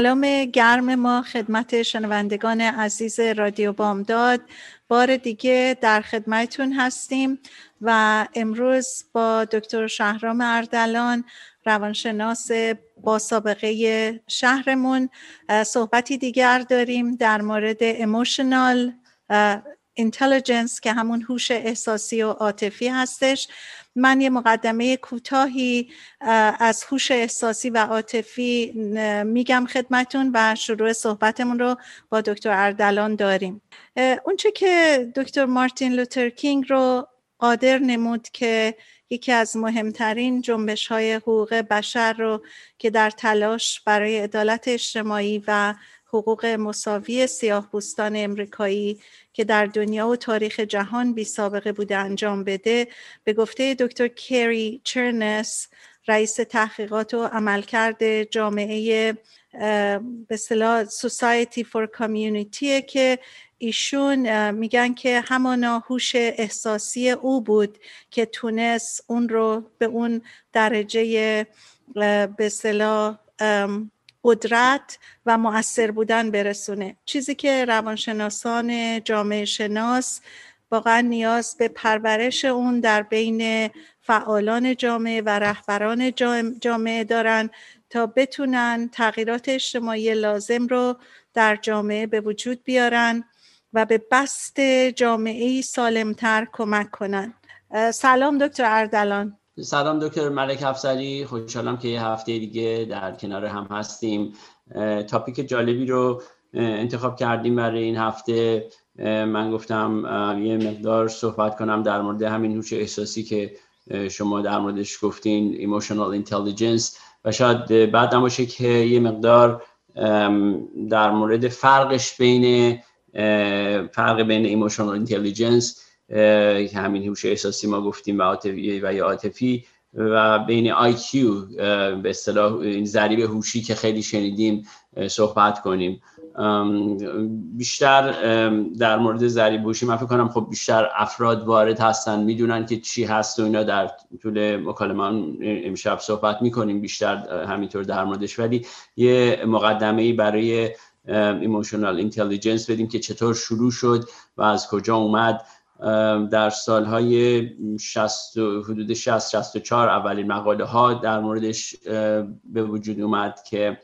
سلام گرم ما خدمت شنوندگان عزیز رادیو بامداد. بار دیگه در خدمتتون هستیم و امروز با دکتر شهرام اردلان روانشناس با سابقه شهرمون صحبتی دیگر داریم در مورد اموشنال اینتلیجنس که همون هوش احساسی و عاطفی هستش. من یه مقدمه کوتاهی از هوش احساسی و عاطفی میگم خدمتون و شروع صحبتمون رو با دکتر اردلان داریم. اونچه که دکتر مارتین لوتر کینگ رو قادر نمود که یکی از مهمترین جنبش های حقوق بشر رو که در تلاش برای عدالت اجتماعی و حقوق مساوی سیاه بوستان امریکایی که در دنیا و تاریخ جهان بی سابقه بوده انجام بده به گفته دکتر کری چرنس رئیس تحقیقات و عملکرد جامعه به صلاح Society for Community که ایشون میگن که همانا هوش احساسی او بود که تونست اون رو به اون درجه به صلاح قدرت و مؤثر بودن برسونه. چیزی که روانشناسان جامعه شناس واقعا نیاز به پرورش اون در بین فعالان جامعه و رهبران جامعه دارن تا بتونن تغییرات اجتماعی لازم رو در جامعه به وجود بیارن و به بست جامعه سالمتر کمک کنن. سلام دکتر اردلان. سلام دکتر ملک افسری خوشحالم که یه هفته دیگه در کنار هم هستیم. تاپیک جالبی رو انتخاب کردیم برای این هفته. من گفتم یه مقدار صحبت کنم در مورد همین هوش احساسی که شما در موردش گفتین emotional intelligence. و شاید بعد نباشه که یه مقدار در مورد فرقش بین فرق بین intelligence که همین هوش احساسی ما گفتیم و عاطفی و یا عاطفی و بین IQ به اصطلاح این ضریب هوشی که خیلی شنیدیم صحبت کنیم. بیشتر در مورد ضریب هوشی من فکر کنم خب بیشتر افراد وارد هستن می‌دونن که چی هست و اینا در طول مکالمه امشب صحبت می‌کنیم بیشتر همینطور در موردش. ولی یه مقدمه ای برای emotional intelligence بدیم که چطور شروع شد و از کجا اومد. در سالهای 60 حدود 60 64 اولین مقاله ها در موردش به وجود اومد که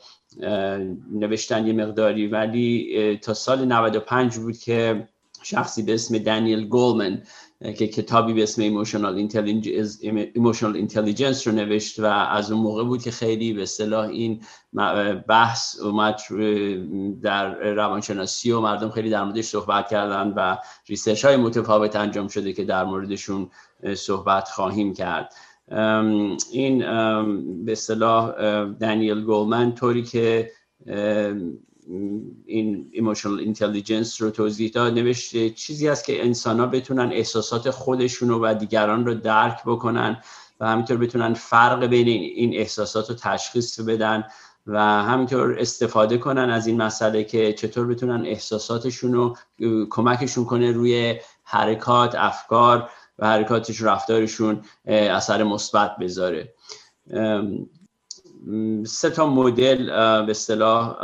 نوشتن یه مقداری. ولی تا سال 95 بود که شخصی به اسم دانیل گولمن که کتابی به اسم Emotional Intelligence رو نوشت و از اون موقع بود که خیلی به صلاح این بحث اومد در روانشناسی و مردم خیلی در موردش صحبت کردن و research های متفاوت انجام شده که در موردشون صحبت خواهیم کرد. این به اصطلاح دانیل گولمن طوری که این emotional intelligence رو توضیح داد. نوشته چیزی است که انسان ها بتونن احساسات خودشون و دیگران رو درک بکنن و همینطور بتونن فرق بین این احساسات رو تشخیص بدن و همینطور استفاده کنن از این مسئله که چطور بتونن احساساتشون رو کمکشون کنه روی حرکات افکار و حرکاتش رفتارشون اثر مثبت بذاره. سه تا مدل به اصطلاح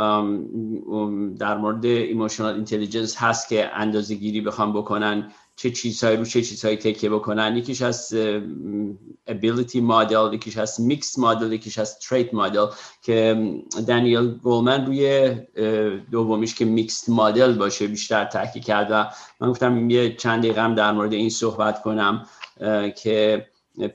در مورد emotional intelligence هست که اندازه گیری بخوام بکنن چه چیزهایی رو چه چیزهایی تکیه بکنن. یکیش هست ability model یکیش هست mixed model یکیش هست trait model که دانیل گولمن روی دومیش که mixed model باشه بیشتر تحقیق کرد و من گفتم یه چند دقیقه در مورد این صحبت کنم که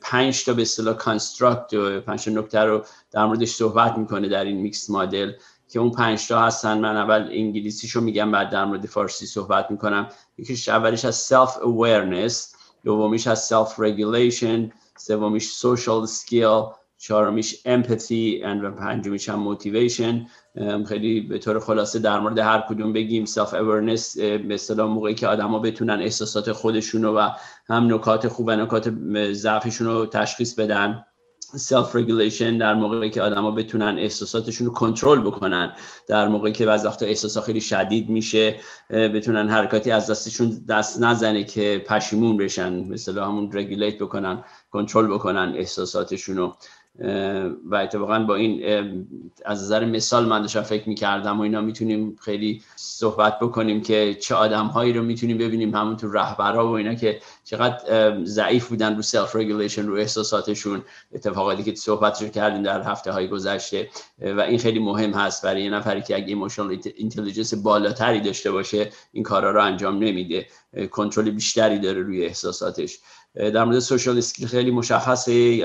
پنج تا به اصطلاح construct و پنج تا نکته رو در موردش صحبت می‌کنه در این mixed model که اون پنج تا هستن. من اول انگلیسیشو میگم بعد در مورد فارسی صحبت می‌کنم. یکیش اولیش هست self awareness دومیش هست self regulation سومیش social skill چهارمیش empathy و پنجمیش هم motivation. خیلی به طور خلاصه در مورد هر کدوم بگیم. Self awareness به اصطلاح موقعی که آدما بتونن احساسات خودشونو و هم نکات خوب و نکات ضعفشون رو تشخیص بدن. self regulation در موقعی که آدما بتونن احساساتشون رو کنترل بکنن. در موقعی که بعضی وقتا احساسات خیلی شدید میشه بتونن حرکاتی از دستشون سر نزنه که پشیمون بشن. مثلا همون regulate بکنن کنترل بکنن احساساتشون رو و اتفاقا با این از نظر مثال من داشتم فکر می‌کردم و اینا می‌تونیم خیلی صحبت بکنیم که چه آدم هایی رو می‌تونیم ببینیم همونطور رهبرها و اینا که چقدر ضعیف بودن رو self regulation رو احساساتشون. اتفاقاتی که صحبتش کردیم در هفته های گذشته و این خیلی مهم هست برای یه نفری که اگه emotional intelligence بالاتری داشته باشه این کارا رو انجام نمیده. کنترل بیشتری داره روی احساساتش. در مورد سوشال اسکیل خیلی مشخصه.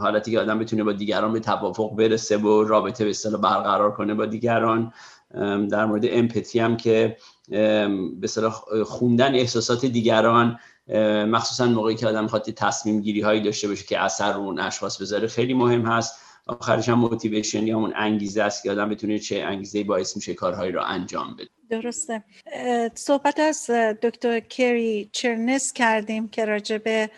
حالتی که آدم بتونه با دیگران به توافق برسه و رابطه به اصطلاح برقرار کنه با دیگران. در مورد امپاتی هم که به اصطلاح خوندن احساسات دیگران مخصوصا موقعی که آدم می‌خواد تصمیم گیری هایی داشته باشه که اثر رو اون اشخاص بذاره خیلی مهم هست. آخرش هم موتیویشن یا اون انگیزه است که آدم بتونه چه انگیزه باعث میشه کارهایی رو انجام بده. درسته. صحبت از دکتر کری چرنس کردیم که راجع به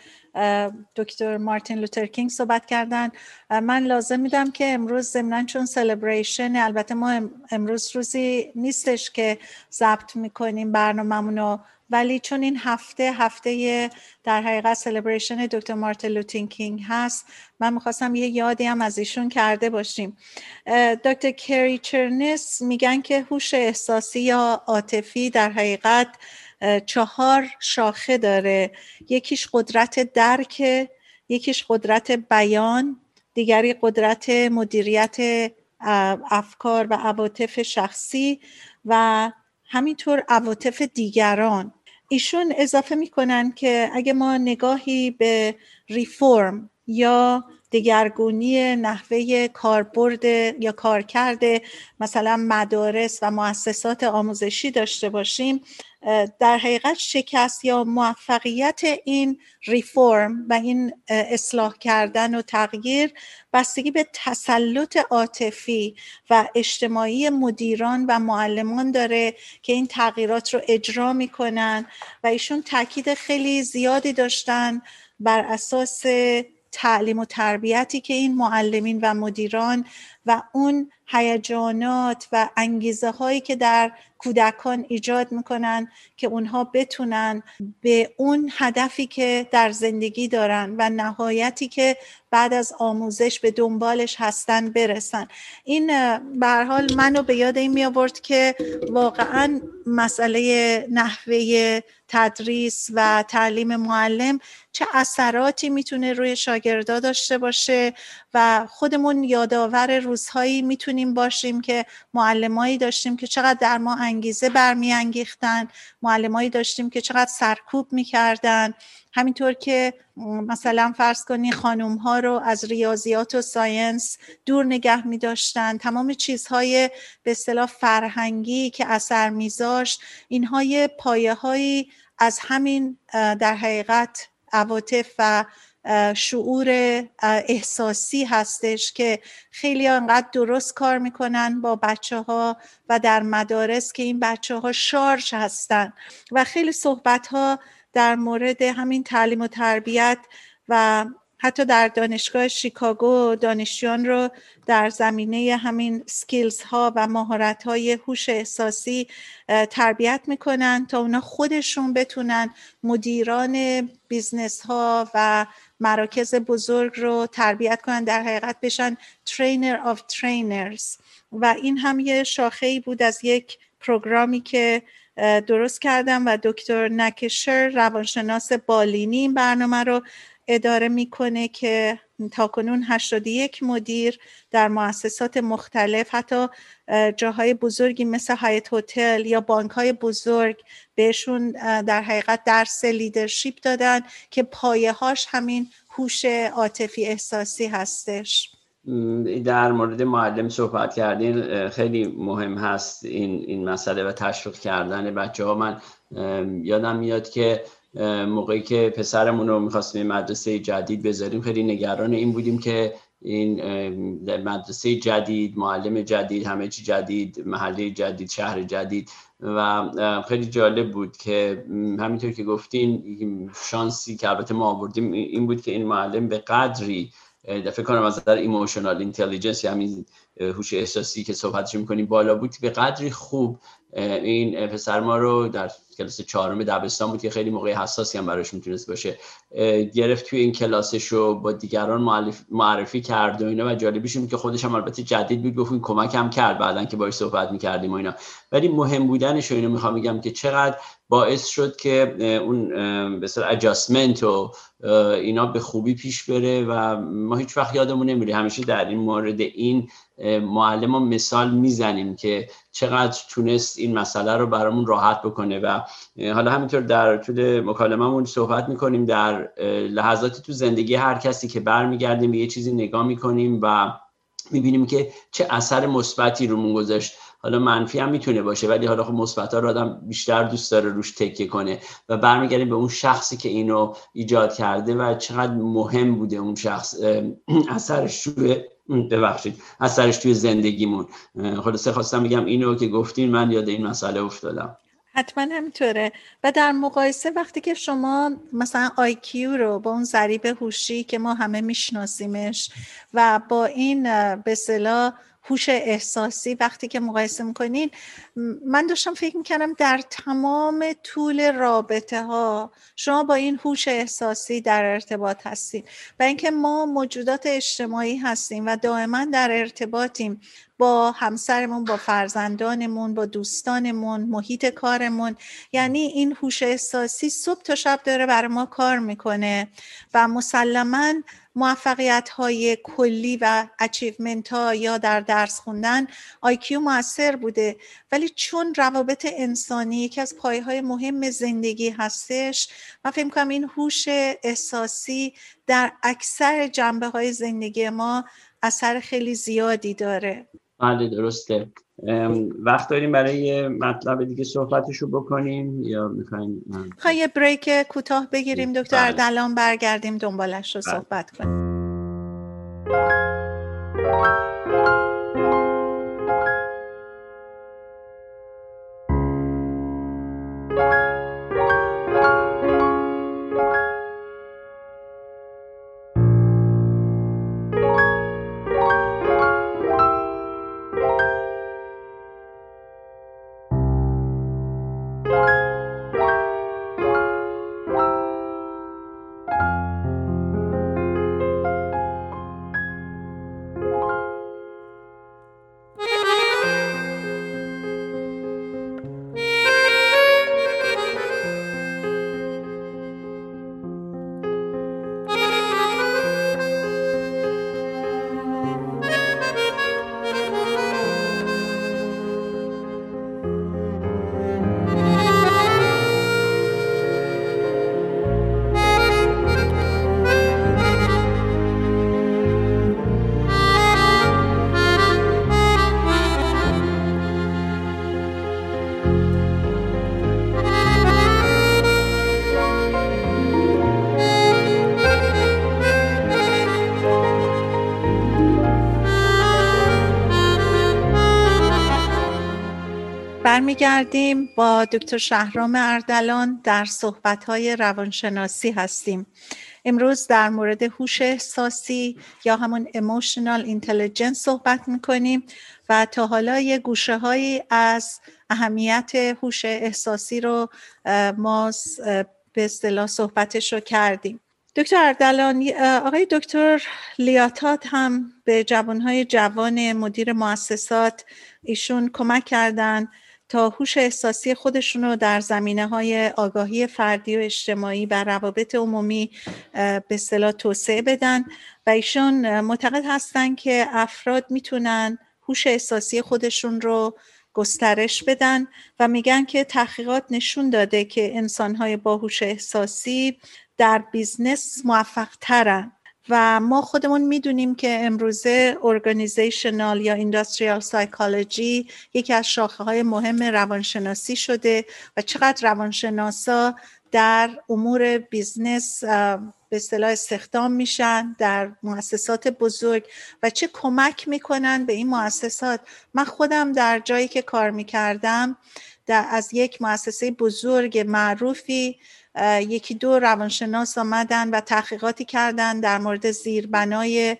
دکتر مارتین لوتر کینگ صحبت کردن. من لازم میدم که امروز ضمنا چون سلبریشن البته ما امروز روزی نیستش که ضبط می‌کنیم برنامهمون ولی چون این هفته هفته در حقیقت سلبریشن دکتر مارتین لوتین کینگ هست من می‌خواستم یه یادی هم از ایشون کرده باشیم. دکتر کری چرنس میگن که هوش احساسی یا عاطفی در حقیقت چهار شاخه داره. یکیش قدرت درک یکیش قدرت بیان دیگری قدرت مدیریت افکار و عواطف شخصی و همینطور عواطف دیگران. ایشون اضافه می‌کنن که اگه ما نگاهی به ریفورم یا دگرگونی نحوه کاربرد یا کارکرد مثلا مدارس و مؤسسات آموزشی داشته باشیم در حقیقت شکست یا موفقیت این ریفورم و این اصلاح کردن و تغییر بستگی به تسلط عاطفی و اجتماعی مدیران و معلمان داره که این تغییرات رو اجرا می‌کنن و ایشون تاکید خیلی زیادی داشتن بر اساس تعلیم و تربیتی که این معلمین و مدیران و اون هیجانات و انگیزه هایی که در کودکان ایجاد می‌کنن که اونها بتونن به اون هدفی که در زندگی دارن و نهایتی که بعد از آموزش به دنبالش هستن برسن. این به حال منو به یاد این می آورد که واقعا مسئله نحوه تدریس و تعلیم معلم چه اثراتی می‌تونه روی شاگردا داشته باشه و خودمون یادآور روزهایی می‌تونیم باشیم که معلمایی داشتیم که چقدر در ما انگیزه برمیانگیختن معلمایی داشتیم که چقدر سرکوب می‌کردن. همینطور که مثلا فرض کنی خانوم ها رو از ریاضیات و ساینس دور نگه می داشتن تمام چیزهای به اصطلاح فرهنگی که اثر میذاشت اینها یه پایه هایی از همین در حقیقت عواطف و شعور احساسی هستش که خیلی انقدر درست کار می‌کنن با بچه ها و در مدارس که این بچه ها شارژ هستن. و خیلی صحبت ها در مورد همین تعلیم و تربیت و حتی در دانشگاه شیکاگو دانشجویان رو در زمینه همین skills ها و مهارت های هوش احساسی تربیت می‌کنن تا اونا خودشون بتونن مدیران business ها و مراکز بزرگ رو تربیت کنن در حقیقت بشن trainer of trainers و این هم یه شاخه بود از یک program ی که درست کردم و دکتر نکشر روانشناس بالینی این برنامه رو اداره می‌کنه که تاکنون 81 مدیر در مؤسسات مختلف حتی جاهای بزرگی مثل هایت هتل یا بانک های بزرگ بهشون در حقیقت درس لیدرشپ دادن که پایه هاش همین هوش عاطفی احساسی هستش. در مورد معلم صحبت کردین خیلی مهم هست این این مسئله و تشویق کردن بچه ها من یادم میاد که موقعی که پسرمون رو می‌خواستیم مدرسه جدید بذاریم خیلی نگران این بودیم که این مدرسه جدید معلم جدید همه چی جدید محله جدید شهر جدید و خیلی جالب بود که همینطور که گفتین شانسی که البته ما آوردیم این بود که این معلم به قدری فکر کنم از نظر emotional intelligence همین هوش احساسی که صحبتش می‌کنیم بالا بود به قدری خوب این پسر ما رو در کلاس چهارم دبستان بود که خیلی موقع حساسی هم براش می‌تونست باشه. گرفت توی این کلاسش رو با دیگران معرفی کرد و اینا و جالبیش که خودش هم البته جدید بود گفت این کمک هم کرد بعدا که باش صحبت می‌کردیم و اینا. ولی مهم بودنش رو اینو می‌خوام بگم که چقدر باعث شد که اون به اجاسمنت و اینا به خوبی پیش بره و ما هیچ وقت یادمون نمیره. همیشه در این مورد این معلم مثال می‌زنیم که چقدر تونست این مسئله رو برامون راحت بکنه و حالا همینطور در طول مکالمهمون صحبت می‌کنیم. در لحظاتی تو زندگی هر کسی که برمیگردیم به یه چیزی نگاه می‌کنیم و می‌بینیم که چه اثر مثبتی رومون گذاشت. حالا منفی هم می‌تونه باشه ولی حالا خب مثبت رو آدم بیشتر دوست داره روش تکیه کنه و برمیگردیم به اون شخصی که اینو ایجاد کرده و چقدر مهم بوده اون شخص اثرش توی ببخشید اثرش توی زندگیمون. خلاصه خواستم بگم اینو که گفتین من یاد این مسئله افتادم. حتما همینطوره. و در مقایسه وقتی که شما مثلا آیکیو رو با اون ضریب هوشی که ما همه میشناسیمش و با این به هوش احساسی وقتی که مقایسه می‌کنین من داشتم فکر می‌کردم در تمام طول رابطه ها شما با این هوش احساسی در ارتباط هستید و اینکه ما موجودات اجتماعی هستیم و دائما در ارتباطیم با همسرمون با فرزندانمون با دوستانمون محیط کارمون. یعنی این هوش احساسی صبح تا شب داره برای ما کار می‌کنه و مسلما موفقیت های کلی و achievement ها یا در درس خوندن IQ موثر بوده. ولی چون روابط انسانی یکی از پایه های مهم زندگی هستش من فکر کنم این هوش احساسی در اکثر جنبه های زندگی ما اثر خیلی زیادی داره. بله درسته. وقت داریم برای مطلب دیگه صحبتشو بکنیم یا می‌خوایم یه بریک کوتاه بگیریم دکتر بله. دلان برگردیم دنبالش رو بله. صحبت کنیم برمیگردیم با دکتر شهرام اردلان در صحبت‌های روانشناسی هستیم. امروز در مورد هوش احساسی یا همون emotional intelligence صحبت می‌کنیم و تا حالا یه گوشه هایی از اهمیت هوش احساسی رو ما به اصطلاح صحبتش رو کردیم. دکتر اردلان آقای دکتر لیاتات هم به جوانهای جوان مدیر مؤسسات ایشون کمک کردند تا هوش احساسی خودشون رو در زمینه های آگاهی فردی و اجتماعی و روابط عمومی به اصطلاح توسعه بدن. و ایشون معتقد هستن که افراد می‌تونن هوش احساسی خودشون رو گسترش بدن و میگن که تحقیقات نشون داده که انسانهای با هوش احساسی در business موفق ترن و ما خودمون می‌دونیم که امروزه organizational یا industrial psychology یکی از شاخه های مهم روانشناسی شده و چقدر روانشناسا در امور business به اصطلاح استخدام میشن در مؤسسات بزرگ و چه کمک می‌کنن به این مؤسسات. من خودم در جایی که کار می‌کردم در از یک مؤسسه بزرگ معروفی یکی دو روانشناس آمدن و تحقیقاتی کردن در مورد زیربنای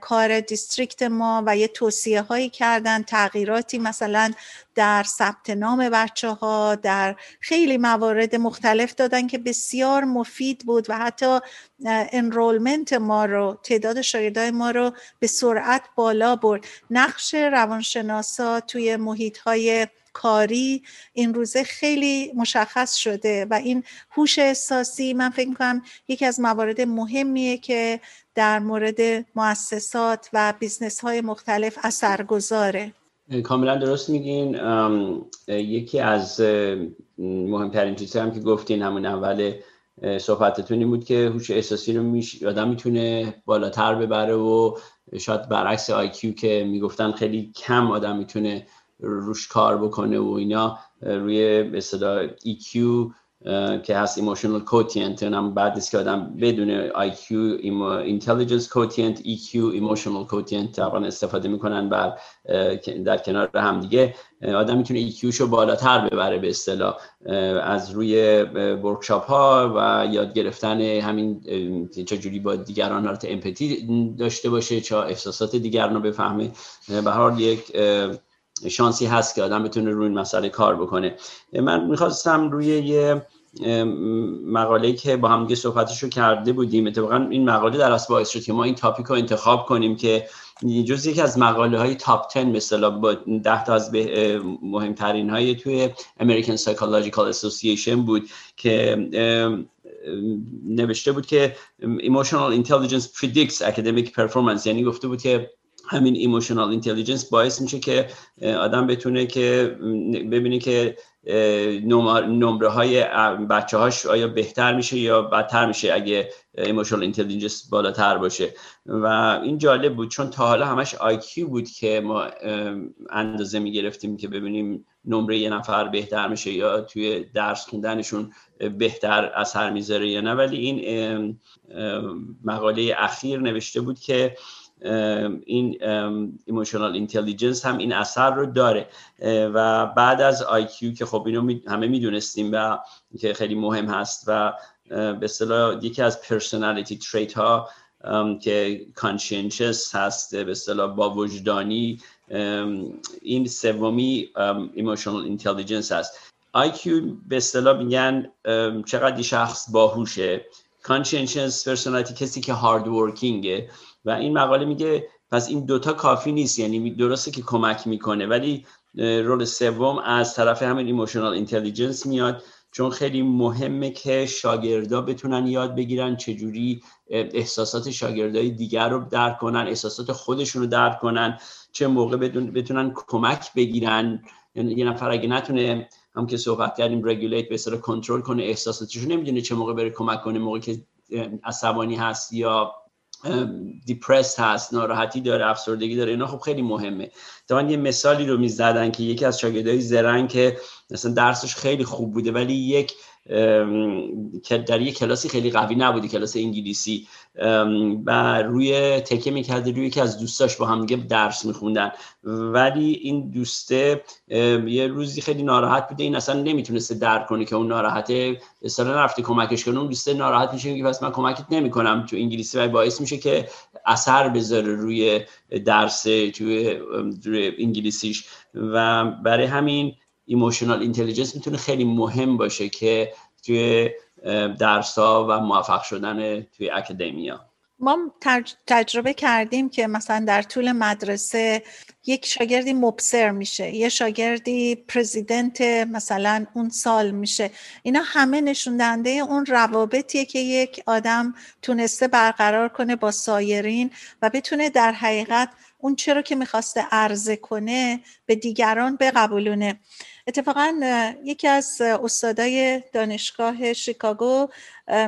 کار دیستریکت ما و یه توصیه هایی کردن تغییراتی مثلا در ثبت نام بچه ها در خیلی موارد مختلف دادن که بسیار مفید بود و حتی انرولمنت ما رو تعداد شاگردای ما رو به سرعت بالا برد. نقش روانشناسا توی محیط های کاری این روزه خیلی مشخص شده و این هوش احساسی من فکر می‌کنم یکی از موارد مهمیه که در مورد مؤسسات و business های مختلف اثر گذاره کاملا درست میگین. یکی از مهمترین چیزهایی هم که گفتین همون اول صحبتتون این بود که هوش احساسی رو میش... آدم می‌تونه بالاتر ببره و شاید برعکس IQ که می‌گفتن خیلی کم آدم می‌تونه روش کار بکنه و اینا روی به اصطلاح EQ که هست emotional quotient. هم بعد نیست که آدم بدون IQ intelligence quotient EQ emotional quotient طبعا استفاده می‌کنن بر در کنار هم دیگه آدم می‌تونه EQ شو بالاتر ببره به اصطلاح. از روی ورکشاپ ها و یاد گرفتن همین چجوری با دیگران حالت امپاتی داشته باشه چه احساسات دیگران رو بفهمه. به حال یک شانسی هست که آدم بتونه روی این مسئله کار بکنه. من می‌خواستم روی یه مقاله که با هم صحبتش رو کرده بودیم اتفاقا این مقاله در اصل باعث شد که ما این topic رو انتخاب کنیم که جز یکی از مقاله های top 10 مثلا با ده تا از مهمترین های توی American Psychological Association بود که نوشته بود که Emotional Intelligence Predicts Academic Performance. یعنی گفته بود که همین emotional intelligence باعث میشه که آدم بتونه که ببینه که نمره های بچه هاش آیا بهتر میشه یا بدتر میشه اگه emotional intelligence بالاتر باشه. و این جالب بود چون تا حالا همش IQ بود که ما اندازه می‌گرفتیم که ببینیم نمره یه نفر بهتر میشه یا توی درس خوندنشون بهتر اثر می‌ذاره یا نه. ولی این مقاله اخیر نوشته بود که این emotional intelligence هم این اثر رو داره. و بعد از IQ که خب اینو همه می‌دونستیم و که خیلی مهم هست و به اصطلاح یکی از personality trait ها که conscientious هست به اصطلاح با وجدانی این سومی emotional intelligence هست. IQ به اصطلاح میگن چقدر شخص باهوشه. conscientious personality کسی که hard working ه و این مقاله میگه پس این دوتا کافی نیست یعنی درسته که کمک می‌کنه ولی role سوم از طرف همین emotional intelligence میاد چون خیلی مهمه که شاگردا بتونن یاد بگیرن چجوری احساسات شاگردای دیگر رو درک کنن احساسات خودشون رو درک کنن چه موقع بتونن کمک بگیرن. یعنی یه نفر اگه نتونه هم که صحبت کردیم رگولیت به کنترل کنه احساساتش نمی‌دونه چه موقع بره کمک کنه موقع که عصبانی هست یا دیپرس هست ناراحتی داره افسردگی داره اینا خب خیلی مهمه. تا یه مثالی رو می‌زدن که یکی از شاگردای زرنگ که مثلا درسش خیلی خوب بوده ولی یک در یک کلاسی خیلی قوی نبودی کلاس انگلیسی. و روی تکه می‌کرده روی یکی از دوستاش با هم دیگه درس میخوندن. ولی این دوسته یه روزی خیلی ناراحت بوده. این اصلا نمی‌تونسته درک کنه که اون ناراحته اصلا نرفته کمکش کنه. اون دوسته ناراحت میشه میگه پس من کمکت نمی‌کنم. تو انگلیسی و باعث میشه که اثر بذاره روی درس توی انگلیسیش. و برای همین emotional intelligence می‌تونه خیلی مهم باشه که توی درس ها و موفق شدن توی academia. ما تجربه کردیم که مثلا در طول مدرسه یک شاگردی مبصر میشه یه شاگردی پرزیدنت مثلا اون سال میشه. اینا همه نشون دهنده اون روابطیه که یک آدم تونسته برقرار کنه با سایرین و بتونه در حقیقت اون چرا که می‌خواسته عرضه کنه به دیگران بقبولونه. اتفاقا یکی از استادای دانشگاه شیکاگو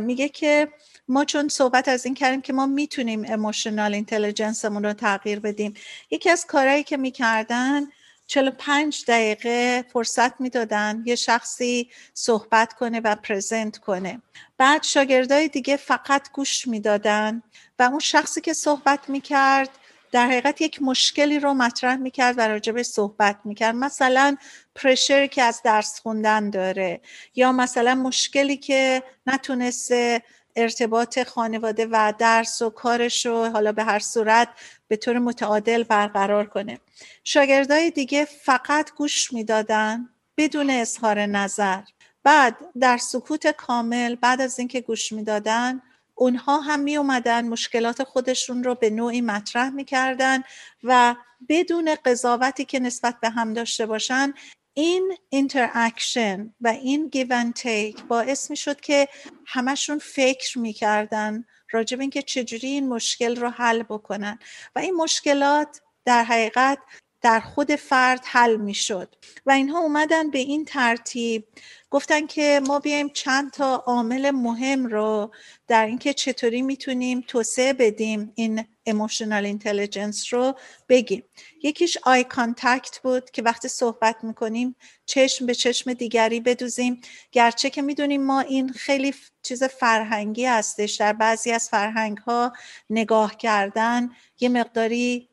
میگه که ما چون صحبت از این کردیم که ما می‌تونیم اموشنال اینتلیجنسمون رو تغییر بدیم. یکی از کارهایی که می‌کردن 45 دقیقه فرصت می‌دادن یه شخصی صحبت کنه و پرزنت کنه. بعد شاگردای دیگه فقط گوش می‌دادن و اون شخصی که صحبت می‌کرد در حقیقت یک مشکلی رو مطرح می‌کرد و راجبش صحبت می‌کرد. مثلا پرشری که از درس خوندن داره یا مثلا مشکلی که نتونسته ارتباط خانواده و درس و کارش رو حالا به هر صورت به طور متعادل برقرار کنه. شاگردای دیگه فقط گوش می‌دادن بدون اظهار نظر. بعد در سکوت کامل بعد از اینکه گوش می‌دادن اونها هم می اومدن مشکلات خودشون رو به نوعی مطرح می‌کردن و بدون قضاوتی که نسبت به هم داشته باشن این interaction و این give and take باعث می شد که همشون فکر می‌کردن راجب اینکه چجوری این مشکل رو حل بکنن. و این مشکلات در حقیقت در خود فرد حل می شد و اینها اومدن به این ترتیب. گفتن که ما بیایم چند تا عامل مهم رو در اینکه چطوری می‌تونیم توسعه بدیم این emotional intelligence رو بگیم. یکیش eye contact بود که وقتی صحبت می‌کنیم چشم به چشم دیگری بدوزیم. گرچه که می‌دونیم ما این خیلی چیز فرهنگی هستش. در بعضی از فرهنگ ها نگاه کردن یه مقداری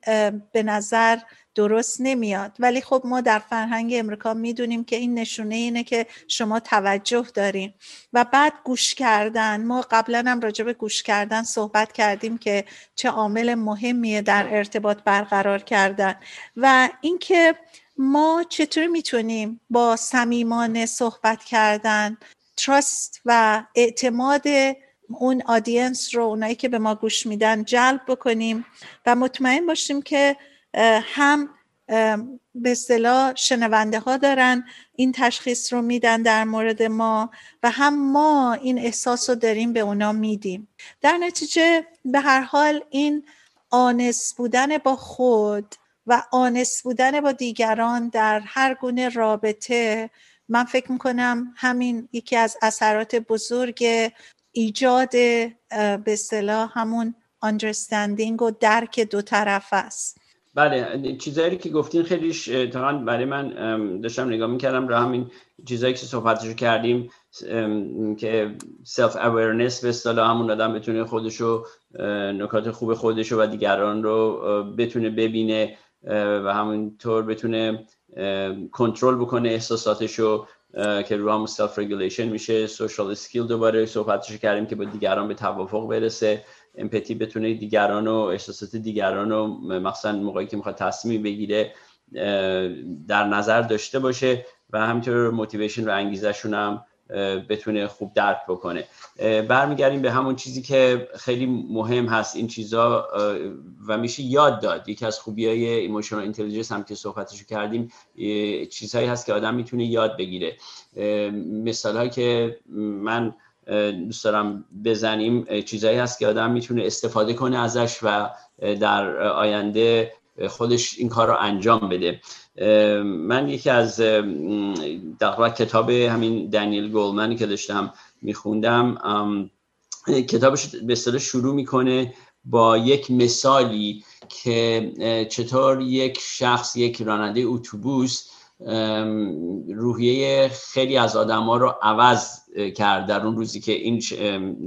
به نظر درست نمیاد. ولی خب ما در فرهنگ امریکا می‌دونیم که این نشونه اینه که شما توجه دارین. و بعد گوش کردن. ما قبلا هم راجع به گوش کردن صحبت کردیم که چه عامل مهمیه در ارتباط برقرار کردن. و اینکه ما چطور می‌تونیم با صمیمانه صحبت کردن تراست و اعتماد اون آدینس رو اونایی که به ما گوش میدن جلب بکنیم. و مطمئن باشیم که هم به اصطلاح شنونده ها دارن این تشخیص رو میدن در مورد ما و هم ما این احساس رو داریم به اونا میدیم. در نتیجه به هر حال این آنس بودن با خود و آنس بودن با دیگران در هر گونه رابطه من فکر می‌کنم همین یکی از اثرات بزرگ ایجاد به اصطلاح همون understanding و درک دو طرف است. بله چیزایی که گفتین خیلیش اتفاقا برای من داشتم نگاه می‌کردم را همین چیزایی که صحبتشو کردیم که self-awareness به اصطلاح همون آدم بتونه خودشو نکات خوب خودشو و دیگران رو بتونه ببینه و همونطور بتونه کنترل بکنه احساساتشو. که رو هم self-regulation میشه social skill دوباره صحبتش کردیم که با دیگران به توافق برسه. empathy بتونه دیگران و احساسات دیگران و مخصوصا موقعی که می‌خواد تصمیم بگیره در نظر داشته باشه. و همینطور motivation و انگیزشون هم بتونه خوب درک بکنه. برمیگردیم به همون چیزی که خیلی مهم هست. این چیزا و میشه یاد داد. یکی از خوبی های emotional intelligence هم که صحبتشو کردیم چیزهایی هست که آدم می‌تونه یاد بگیره. مثال که من دوست دارم بزنیم چیزایی هست که آدم می‌تونه استفاده کنه ازش و در آینده خودش این کار رو انجام بده. من یکی از در کتاب همین دنیل گولمنی که داشتم میخوندم کتابش به اصطلاح شروع می‌کنه با یک مثالی که چطور یک شخص یک راننده اتوبوس روحیه خیلی از آدما رو عوض کرد. در اون روزی که این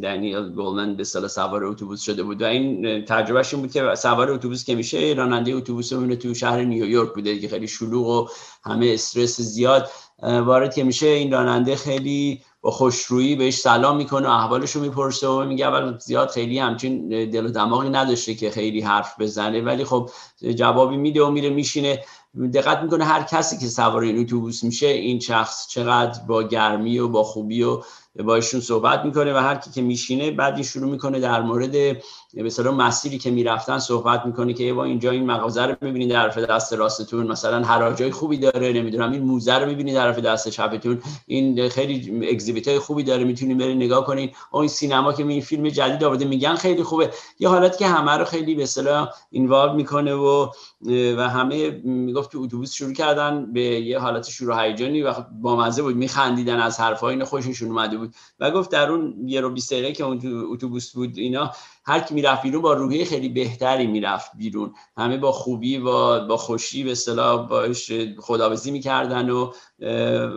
دنیل گولمن به صلاح سوار اتوبوس شده بود. و این تجربهش این بود که سوار اتوبوس که میشه راننده اتوبوس میونه تو شهر نیویورک بوده که خیلی شلوغ و همه استرس زیاد وارد که میشه. این راننده خیلی با خوشرویی بهش سلام می‌کنه و احوالش رو می‌پرسه و میگه اول زیاد خیلی همچین دل و دماغی نداشته که خیلی حرف بزنه. ولی خب جوابی میده و میره میشینه. دقت می‌کنه هر کسی که سوار این اتوبوس میشه این شخص چقدر با گرمی و با خوبی و با ایشون صحبت می‌کنه و هر کی که میشینه بعد شروع می‌کنه در مورد به مسیری که می‌رفتن صحبت می‌کنه که با اینجا این مغازه رو می‌بینید طرف دست راستتون مثلا حراجای خوبی داره نمی‌دونم این موزه رو می‌بینید طرف دست چپتون این خیلی اگزیبیت های خوبی داره می‌تونید برید نگاه کنید اون این سینما که می فیلم جدید آورده میگن خیلی خوبه. یه حالت که همه رو خیلی به اصطلاح اینوالو می‌کنه و و همه می‌گفت تو اتوبوس شروع کردن به یه حالت شروع هیجانی و با مزه بود میخندیدن از حرفای اینا خوششون اومده بود. و گفت در اون یه رو 20 دقیقه که اون تو اتوبوس بود اینا هر کی می‌رفت بیرون با روحیه خیلی بهتری می‌رفت بیرون. همه با خوبی و با خوشی به اصطلاح باش خداوزی می‌کردن و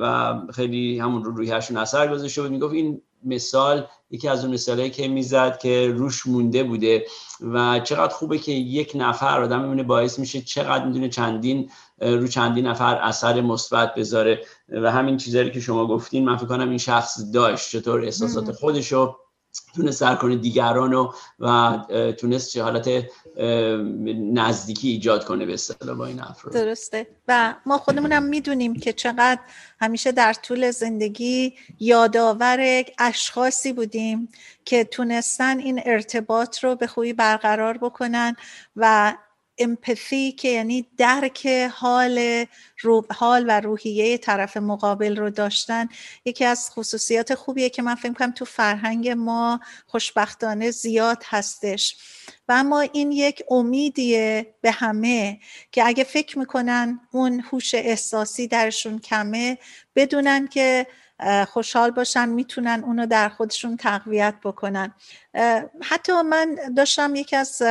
و خیلی همون رو روحیهشون اثر گذاشته بود می‌گفت این مثال یکی از اون مثالهایی که می‌زد که روش مونده بوده و چقدر خوبه که یک نفر آدم میمونه باعث میشه چقدر می‌دونه چندین رو چندین نفر اثر مثبت بذاره. و همین چیزایی که شما گفتین من فکر کنم این شخص داشت. چطور احساسات خودشو تونست سر کنه دیگران و, و تونست چه حالت نزدیکی ایجاد کنه به اصطلاح با این افراد. درسته. و ما خودمونم می‌دونیم که چقدر همیشه در طول زندگی یادآور اشخاصی بودیم که تونستن این ارتباط رو به خوبی برقرار بکنن و امپثی که یعنی درک حال حال و روحیه طرف مقابل رو داشتن یکی از خصوصیات خوبیه که من فکر کنم تو فرهنگ ما خوشبختانه زیاد هستش. و اما این یک امیدیه به همه که اگه فکر می‌کنن اون هوش احساسی درشون کمه بدونن که خوشحال باشن می‌تونن اونو در خودشون تقویت بکنن. حتی من داشتم یکی از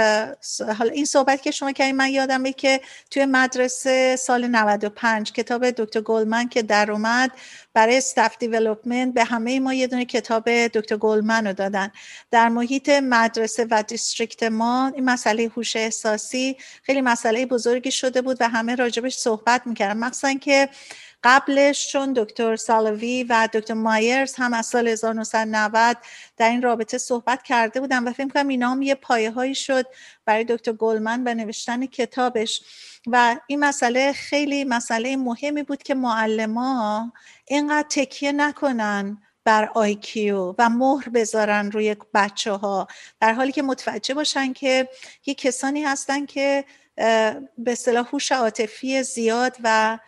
حالا این صحبت که شما کردین من یادمه که توی مدرسه سال 95 کتاب دکتر گلمن که در اومد برای staff development به همه ما یه دونه کتاب دکتر گلمن رو دادن. در محیط مدرسه و district ما این مسئله هوش احساسی خیلی مسئله بزرگی شده بود و همه راجبش صحبت می‌کردن. مخصوصا که قبلش چون دکتر سالوی و دکتر مایرز هم از سال 1990 در این رابطه صحبت کرده بودن و فکر کنم اینا هم یه پایه هایی شد برای دکتر گلمن به نوشتن کتابش. و این مسئله خیلی مسئله مهمی بود که معلم اینقدر تکیه نکنن بر آیکیو و مهر بذارن روی بچه ها در حالی که متوجه باشن که یه کسانی هستن که به اصطلاح هوش عاطفی زیاد و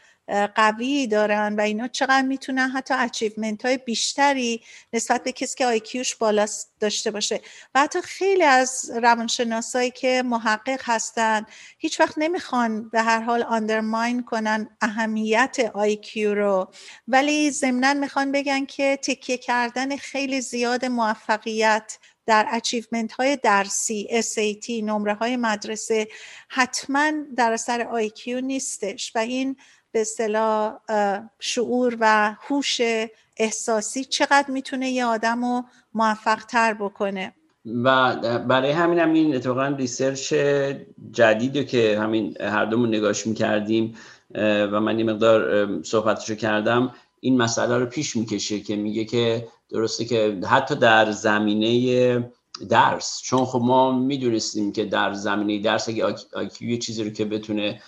قوی دارن و اینا چقدر می‌تونن حتی achievement های بیشتری نسبت به کسی که IQ ش بالا داشته باشه. و حتی خیلی از روانشناسایی که محقق هستن هیچ وقت نمی‌خوان به هر حال undermine کنن اهمیت IQ رو. ولی ضمنا می‌خوان بگن که تکیه کردن خیلی زیاد موفقیت در achievement های درسی SAT نمره های مدرسه حتما در اثر IQ نیستش. و این به اصطلاح شعور و هوش احساسی چقدر می‌تونه یه آدم رو موفق تر بکنه. و برای همین هم این اتفاقا research جدید که همین هر دومون نگاش می‌کردیم و من یه مقدار صحبتشو کردم این مسئله رو پیش می‌کشه که میگه که درسته که حتی در زمینه درس چون خب ما می‌دونستیم که در زمینه درس اگه IQ یه چیزی رو که بتونه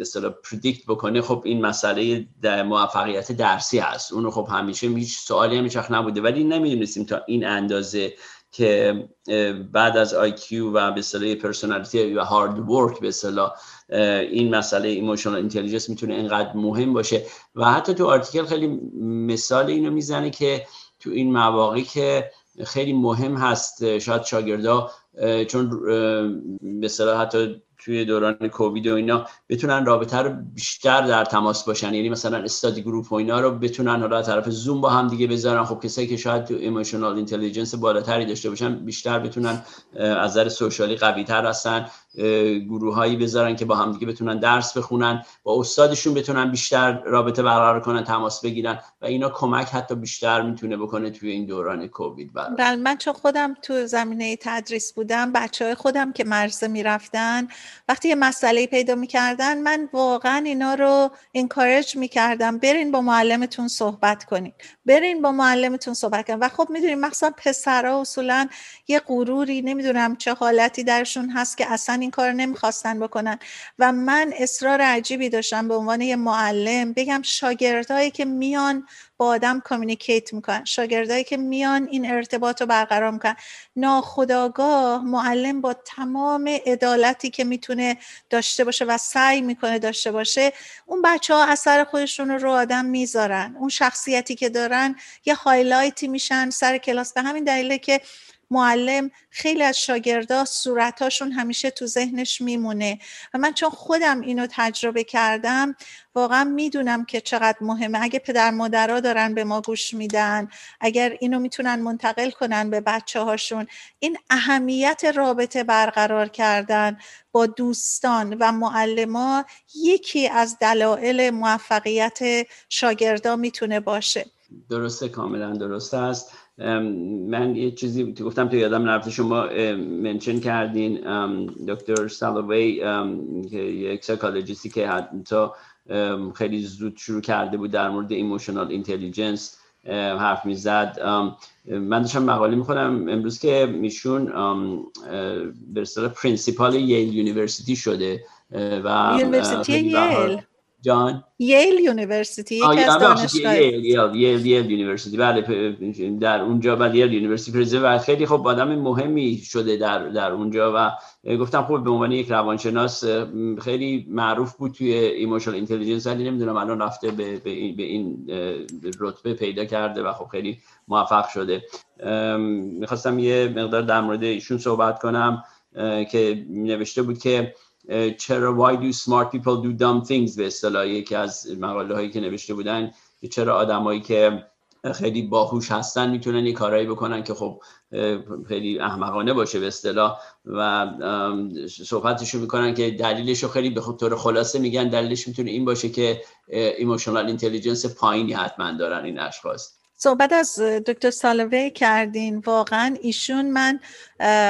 اصطلاح predict بکنه خب این مسئله در موفقیت درسی هست. اونو خب همیشه هیچ سوالی هم نبوده. ولی نمی‌دونستیم تا این اندازه که بعد از IQ و به اصطلاح personality و hard work به اصطلاح این مسئله emotional intelligence می‌تونه اینقدر مهم باشه. و حتی تو article خیلی مثال اینو می‌زنه که تو این مواقع که خیلی مهم هست شاید شاگردا چون به حتی توی دوران کووید و اینا بتونن رابطه رو بیشتر در تماس باشن. یعنی مثلا study group و اینا رو بتونن حالا طرف زوم با هم دیگه بذارن. خب کسایی که شاید تو emotional intelligence بالاتری داشته باشن بیشتر بتونن از نظر socially قوی تر هستن. گروه هایی بذارن که با هم دیگه بتونن درس بخونن با استادشون بتونن بیشتر رابطه برقرار کنن تماس بگیرن و اینا کمک حتی بیشتر می‌تونه بکنه توی این دوران کووید بله من چون خودم تو زمینه تدریس بودم بچه های خودم که مرزه می‌رفتن وقتی یه مسئله پیدا می‌کردن من واقعا اینا رو انکارج می‌کردم برین با معلمتون صحبت کنین. برین با معلمتون صحبت کنین و خب می‌دونیم مثلا پسرها اصولا یه غروری نمی‌دونم چه حالتی درشون هست که اصلا این کار نمی‌خواستن بکنن. و من اصرار عجیبی داشتم به عنوان یه معلم. بگم شاگردهایی که میان با آدم communicate می‌کنن. شاگردایی که میان این ارتباط رو برقرار می‌کنن. ناخداگاه معلم با تمام عدالتی که می‌تونه داشته باشه و سعی می‌کنه داشته باشه اون بچه ها اثر خودشون رو آدم می‌ذارن. اون شخصیتی که دارن یه highlight ی میشن سر کلاس. به همین دلیله که معلم خیلی از شاگردا صورتاشون همیشه تو ذهنش میمونه. و من چون خودم اینو تجربه کردم واقعا می‌دونم که چقدر مهمه. اگه پدر مادرها دارن به ما گوش میدن اگر اینو می‌تونن منتقل کنن به بچه هاشون این اهمیت رابطه برقرار کردن با دوستان و معلما یکی از دلایل موفقیت شاگردا می‌تونه باشه. درسته کاملا درست است. من یه چیزی گفتم تو یادم نرفته شما منشن کردین دکتر سالوی که یک psychologist ی که حتی خیلی زود شروع کرده بود در مورد emotional intelligence حرف می‌زد. من داشتم مقاله می‌خونم امروز که میشون به اصطلاح principal Yale University شده و university Yale جان؟ Yale University یکی از دانشگاه Yale Yale Yale University. بله در اونجا بعد Yale University پرزه و خیلی خب آدم مهمی شده در در اونجا و گفتم خب به عنوان یک روانشناس خیلی معروف بود توی emotional intelligence ولی نمی‌دونم الان رفته به, به این, به این رتبه پیدا کرده و خب خیلی موفق شده. می‌خواستم یه مقدار در مورد ایشون صحبت کنم که نوشته بود که چرا why do smart people do dumb things? به اصطلاح یکی از مقاله هایی که نوشته بودن چرا آدمایی که خیلی باهوش هستن می‌تونن یه کارایی بکنن که خب خیلی احمقانه باشه به اصطلاح. و صحبتشو می‌کنن که دلیلشو خیلی به طور خلاصه میگن. دلیلش می‌تونه این باشه که emotional intelligence پایینی حتما دارن این اشخاص. صحبت از دکتر سالوی کردین. واقعا ایشون من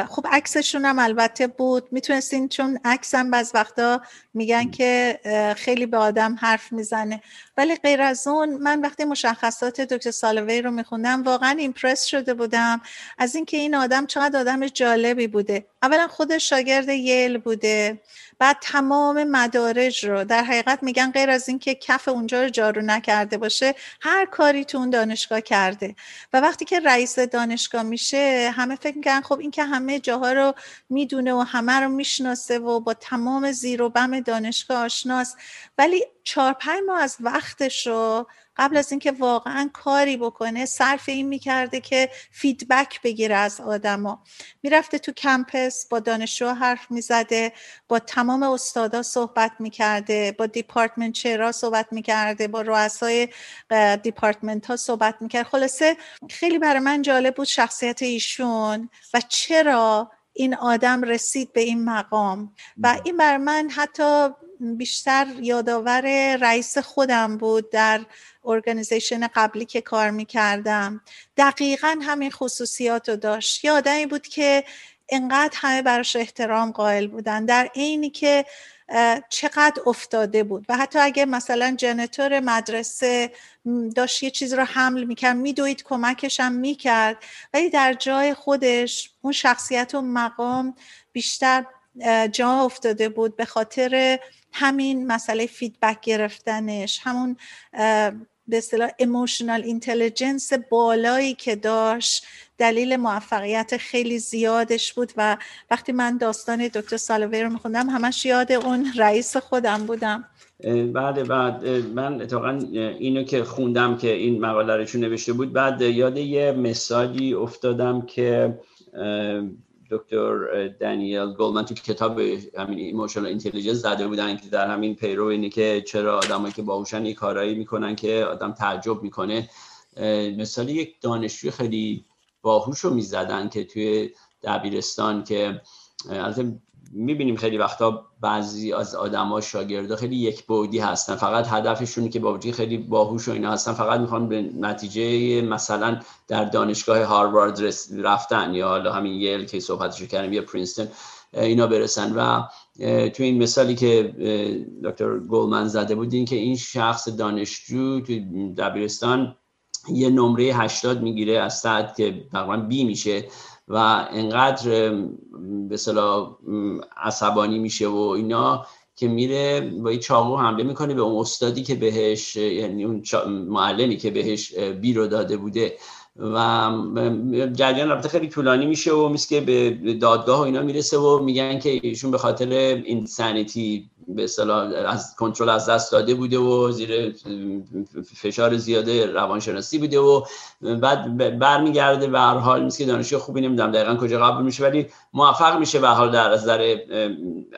خب عکسشون هم البته بود. می‌تونستین چون عکسم بعض وقتا میگن که خیلی به آدم حرف می‌زنه. ولی غیر از اون من وقتی مشخصات دکتر سالوی رو میخوندم واقعا impress شده بودم. از اینکه این آدم چقدر آدم جالبی بوده. اولا خودش شاگرد یل بوده. بعد تمام مدارج رو. در حقیقت میگن غیر از اینکه کف اونجا رو جارو نکرده باشه هر کاری تو اون دانشگاه کرده. و وقتی که رئیس دانشگاه میشه همه فکر می‌کنن خب این که همه جاها رو می‌دونه و همه رو می‌شناسه و با تمام زیر و بم دانشگاه آشناست. ولی چهار پنج ماه از وقتش رو قبل از اینکه واقعا کاری بکنه صرف این می‌کرده که feedback بگیره از آدما. می‌رفته تو campus با دانشجو حرف می‌زده با تمام استادا صحبت می‌کرده با department chair ا صحبت می‌کرده با رؤسای دیپارتمنت ها صحبت می‌کرد. خلاصه خیلی برای من جالب بود شخصیت ایشون و چرا این آدم رسید به این مقام. و این بر من حتی بیشتر یادآور رئیس خودم بود در ارگانیزیشن قبلی که کار می‌کردم. دقیقا همین خصوصیات رو داشت. یه آدمی بود که انقدر همه براش احترام قائل بودن. در عینی که چقدر افتاده بود. و حتی اگه مثلا جنتور مدرسه داشت یه چیز رو حمل می‌کرد میدوید کمکش هم می‌کرد. ولی در جای خودش اون شخصیت و مقام بیشتر جا افتاده بود به خاطر همین مسئله feedback گرفتنش همون به اصطلاح emotional intelligence بالایی که داشت دلیل موفقیت خیلی زیادش بود و وقتی من داستان دکتر سالوی رو میخوندم همش یاد اون رئیس خودم بودم. بعد بعد من اتفاقا اینو که خوندم که این مقاله رو نوشته بود بعد یاد یه مثالی افتادم که دکتر دانیل گولمن تو کتاب همین emotional intelligence زده بودن که در همین پیرو اینه که چرا آدمایی که باهوشن یه کارایی می‌کنن که آدم تعجب می‌کنه. مثال یک دانشجوی خیلی باهوش رو می‌زدن که توی دبیرستان که البته می‌بینیم خیلی وقتا بعضی از آدما شاگردا خیلی یک بودی هستن. فقط هدفشون که با خیلی باهوش و اینا هستن فقط می‌خوان به نتیجه مثلا در دانشگاه هاروارد رفتن یا حالا همین یل که صحبتشو کردیم یا پرینستون اینا برسن. و تو این مثالی که دکتر گولمن زده بود این که این شخص دانشجو تو دبیرستان یه نمره 80 می‌گیره از صد که تقریبا بی میشه. و انقدر به صلاح عصبانی میشه و اینا که میره با این چاقو حمله می‌کنه به اون استادی که بهش یعنی اون معلمی که بهش بی رو داده بوده. و جریان رابطه خیلی طولانی میشه و مثل که به دادگاه و اینا می‌رسه و میگن که ایشون به خاطر اینسانیتی به از کنترل از دست داده بوده و زیر فشار زیاده روانشناسی بوده و بعد برمیگرده. به هر حال نیست که دانشجو خوبی نمی‌دونم دقیقا کجا قبول میشه ولی موفق میشه به حال در نظر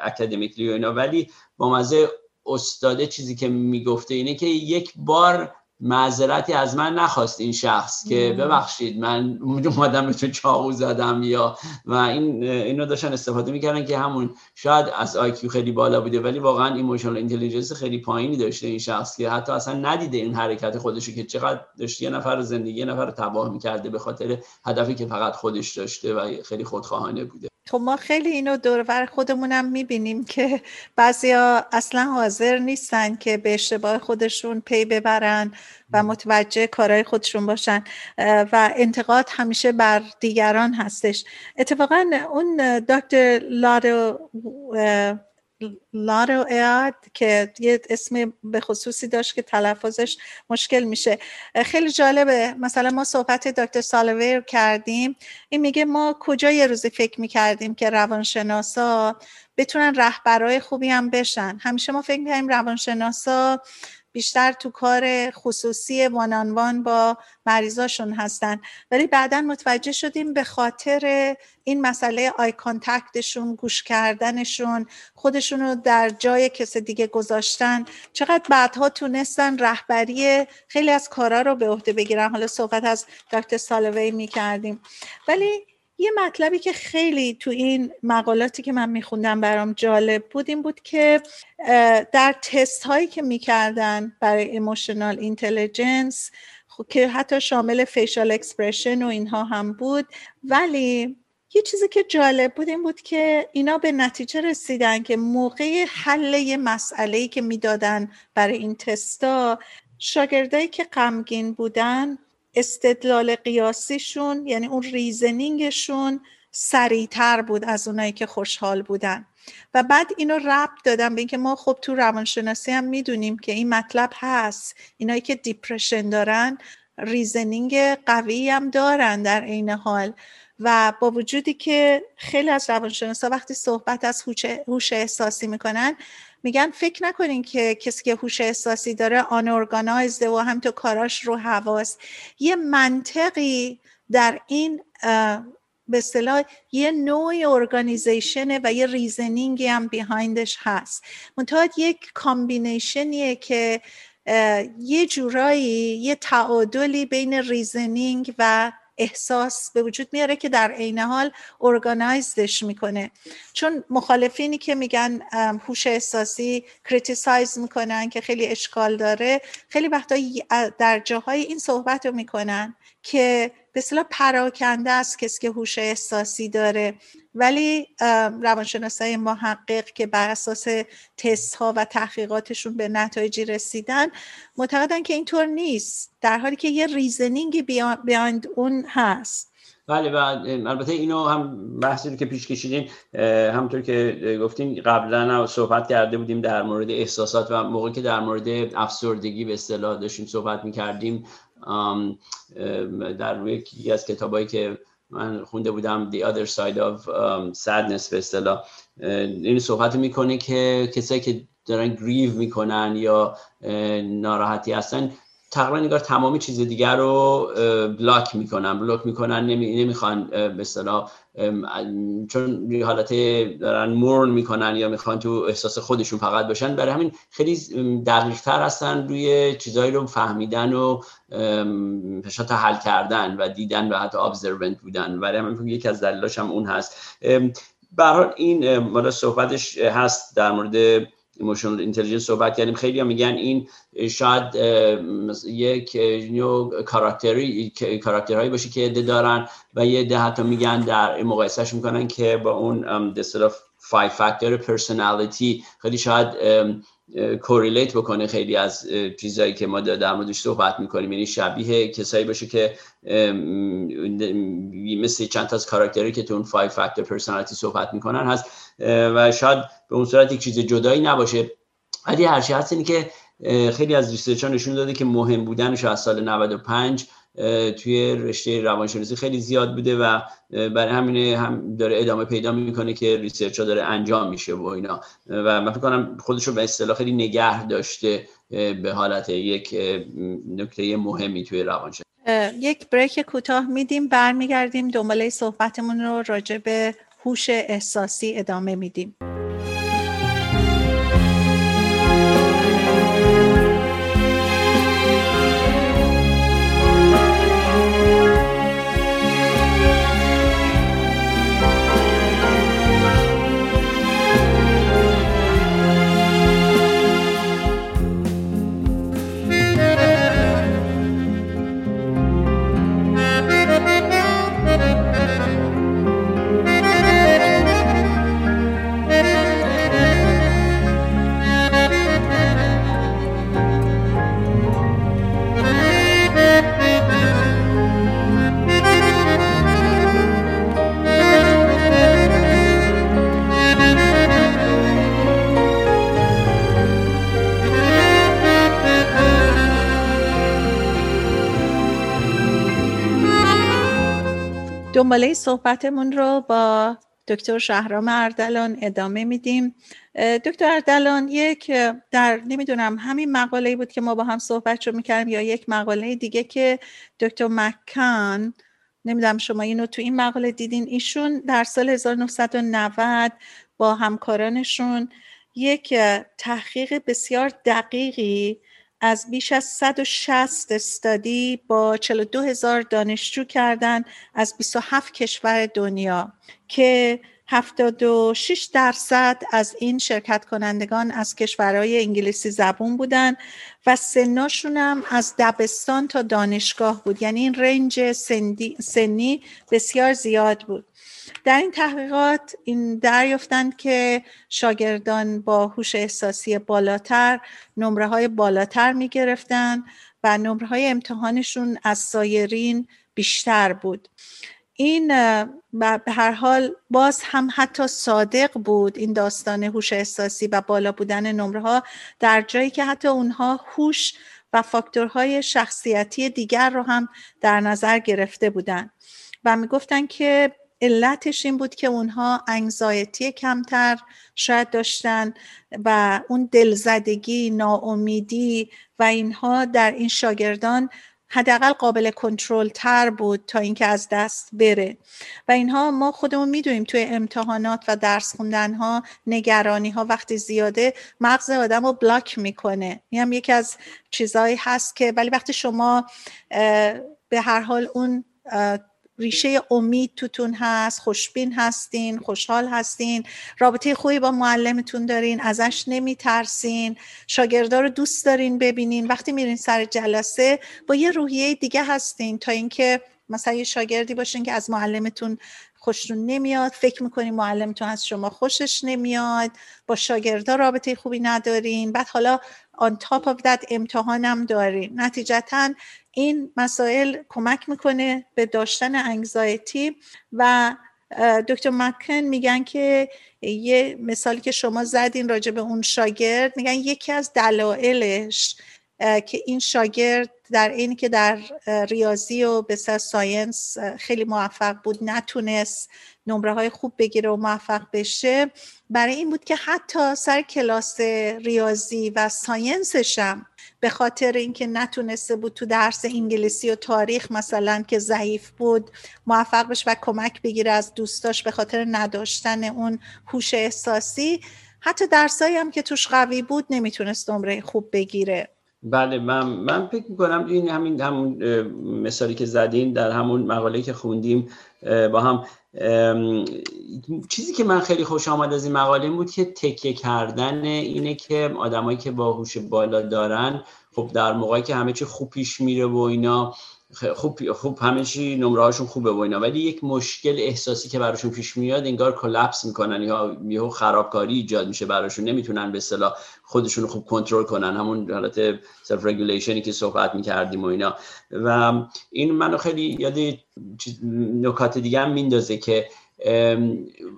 اکادمیکلی و اینا. ولی با مزه استاده چیزی که می‌گفته اینه که یک بار معذرتی از من نخواست این شخص که ببخشید من اومدم به تو چاقو زدم یا و این اینو داشتن استفاده می‌کردن که همون شاید از IQ خیلی بالا بوده ولی واقعا emotional intelligence خیلی پایینی داشته این شخص که حتی اصلا ندیده این حرکت خودشو که چقدر داشته یه نفر زندگی یه نفر تباه می‌کرده به خاطر هدفی که فقط خودش داشته و خیلی خودخواهانه بوده. خب ما خیلی اینو دورور خودمونم می‌بینیم که بعضیا اصلا حاضر نیستن که به اشتباه خودشون پی ببرن و متوجه کارهای خودشون باشن و انتقاد همیشه بر دیگران هستش. اتفاقا اون دکتر لارو لارو ایاد که یه اسم به خصوصی داشت که تلفظش مشکل میشه. خیلی جالبه. مثلا ما صحبت دکتر سالویر کردیم. این میگه ما کجا یه روزی فکر می‌کردیم که روانشناسا بتونن رهبرای خوبی هم بشن؟ همیشه ما فکر می‌کنیم روانشناسا بیشتر تو کار خصوصی وانانوان با مریضاشون هستن. ولی بعدا متوجه شدیم به خاطر این مسئله آی کانتکتشون گوش کردنشون خودشون رو در جای کس دیگه گذاشتن. چقدر بعدها تونستن رهبری خیلی از کارا رو به عهده بگیرن. حالا صحبت از دکتر سالوی می کردیم ولی یه مطلبی که خیلی تو این مقالاتی که من میخوندم برام جالب بود این بود که در تست هایی که می‌کردن برای emotional intelligence که حتی شامل facial expression و اینها هم بود. ولی یه چیزی که جالب بود این بود که اینا به نتیجه رسیدن که موقع حل یه مسئله که می‌دادن برای این تستا شاگردایی که غمگین بودن استدلال قیاسیشون یعنی اون reasoning شون سریعتر بود از اونایی که خوشحال بودن. و بعد اینو ربط دادم به اینکه ما خب تو روانشناسی هم می‌دونیم که این مطلب هست. اینایی که depression دارن reasoning قوی هم دارن در عین حال. و با وجودی که خیلی از روانشناسا وقتی صحبت از هوش احساسی می‌کنن میگن فکر نکنین که کسی که هوش احساسی داره unorganized ه و هم تو کاراش رو حواس یه منطقی در این به اصطلاح یه نوع organization ه و یه reasoning ی هم behind ش هست. منتها یک combination یه که یه جورایی یه تعادلی بین reasoning و احساس به وجود میاره که در عین حال organized ش می‌کنه. چون مخالفینی که میگن هوش احساسی criticize می‌کنن که خیلی اشکال داره خیلی وقتا در جاهای این صحبت رو می‌کنن که به پراکنده است کسی که هوش احساسی داره. ولی روانشناسای محقق که بر اساس تست ها و تحقیقاتشون به نتایجی رسیدن معتقدن که اینطور نیست در حالی که یه reasoning بیاند اون هست. بله و البته اینو هم بحثی که پیش کشیدیم همطور که گفتیم قبلا صحبت کرده بودیم در مورد احساسات و موقعی که در مورد افسردگی به اصطلاح داشتیم صحبت می‌کردیم. در یکی از کتابایی که من خونده بودم The Other Side of Sadness به اصطلاح این صحبت می‌کنه که کسایی که دارن گریو می‌کنن یا ناراحتی هستن تقریبا نگار تمامی چیز دیگر رو بلاک می‌کنن. بلاک می‌کنن نمی‌خوان به اصطلاح چون حالت دارن مورن می‌کنن یا می‌خوان تو احساس خودشون فقط باشن. برای همین خیلی دقیق تر هستن روی چیزهایی رو فهمیدن و تا حل کردن و دیدن و حتی ابزرونت بودن. برای همین یکی از دلیلاش هم اون هست. برحال این مالا صحبتش هست در مورد emotional intelligence صحبت کردیم. خیلی هم میگن این شاید یک نوع کاراکتری کاراکترهایی باشه که عده دارن و یه عده حتی میگن در مقایسهش می‌کنن که با اون به اصطلاح five factor personality خیلی شاید correlate بکنه خیلی از چیزهایی که ما در موردش صحبت می‌کنیم. یعنی شبیه کسایی باشه که مثل چند تا از کاراکتری که تو اون 5 factor personality صحبت می‌کنن هست. و شاید به اون صورت یک چیز جدایی نباشه. ولی هرچی هست اینه که خیلی از research نشون داده که مهم بودنش از سال 95 توی رشته روانشناسی خیلی زیاد بوده و برای همین هم داره ادامه پیدا می‌کنه که research ها داره انجام میشه و اینا. و من فکر کنم خودش رو به اصطلاح خیلی نگه داشته به حالت یک نکته مهمی توی روانشناسی. یک break کوتاه میدیم برمیگردیم دنباله صحبتمون رو راجع به هوش احساسی ادامه میدیم. دنباله صحبتمون رو با دکتر شهرام اردلان ادامه میدیم. دکتر اردلان یک در نمی‌دونم همین مقاله بود که ما با هم صحبت رو می‌کردیم یا یک مقاله دیگه که دکتر مکان نمی‌دونم شما اینو تو این مقاله دیدین ایشون در سال 1990 با همکارانشون یک تحقیق بسیار دقیقی از بیش از 160 استادی با 42 هزار دانشجو کردن از 27 کشور دنیا که 76 درصد از این شرکت کنندگان از کشورهای انگلیسی زبون بودن و سناشون هم از دبستان تا دانشگاه بود. یعنی این رنج سنی بسیار زیاد بود. در این تحقیقات این دریافتند که شاگردان با هوش احساسی بالاتر نمره های بالاتر می گرفتن و نمره های امتحانشون از سایرین بیشتر بود. این به هر حال باز هم حتی صادق بود این داستان هوش احساسی و بالا بودن نمره ها در جایی که حتی اونها هوش و فاکتورهای شخصیتی دیگر رو هم در نظر گرفته بودند. و می‌گفتن که علتش این بود که اونها انگزایتی کمتر شاید داشتن و اون دلزدگی ناامیدی و اینها در این شاگردان حداقل قابل کنترل تر بود تا اینکه از دست بره. و اینها ما خودمون می‌دونیم توی امتحانات و درس خوندن ها نگرانی ها وقتی زیاده مغز آدم رو بلاک می‌کنه. این هم یکی از چیزهایی هست که ولی وقتی شما به هر حال اون ریشه امید توتون هست خوشبین هستین خوشحال هستین. رابطه خوبی با معلمتون دارین ازش نمیترسین. شاگردا رو دوست دارین ببینین. وقتی میرین سر جلسه با یه روحیه دیگه هستین تا اینکه مثلا یه شاگردی باشین که از معلمتون خوشتون نمیاد. فکر می‌کنین معلمتون از شما خوشش نمیاد. با شاگردا رابطه خوبی ندارین. بعد حالا آن تاپ آف دت امتحانم دارین. نتیجتا این مسائل کمک می‌کنه به داشتن انگزایتی و دکتر مکن میگن که یه مثالی که شما زدین راجع به اون شاگرد میگن یکی از دلایلش که این شاگرد در اینی که در ریاضی و بسیار science خیلی موفق بود نتونست نمره های خوب بگیره و موفق بشه. برای این بود که حتی سر کلاس ریاضی و science ش هم به خاطر اینکه نتونسته بود تو درس انگلیسی و تاریخ مثلا که ضعیف بود موفق بشه و کمک بگیره از دوستاش به خاطر نداشتن اون هوش احساسی حتی درسایی هم که توش قوی بود نمی‌تونست نمره خوب بگیره. بله من من فکر می‌کنم این همین همون مثالی که زدین در همون مقاله که خوندیم با هم چیزی که من خیلی خوش آمد از این مقاله بود که تکیه کردن اینه که آدمایی که با هوش بالا دارن خب در موقعی که همه چی خوب پیش میره و اینا خوب خوب همه چی نمره هاشون خوبه و اینا. ولی یک مشکل احساسی که براشون پیش میاد انگار collapse می‌کنن. یا یهو خرابکاری ایجاد میشه براشون. نمی‌تونن به اصطلاح خودشون خوب کنترل کنن. همون حالت self-regulation ی که صحبت می‌کردیم و اینا. و این منو خیلی یاد نکات دیگه هم میندازه که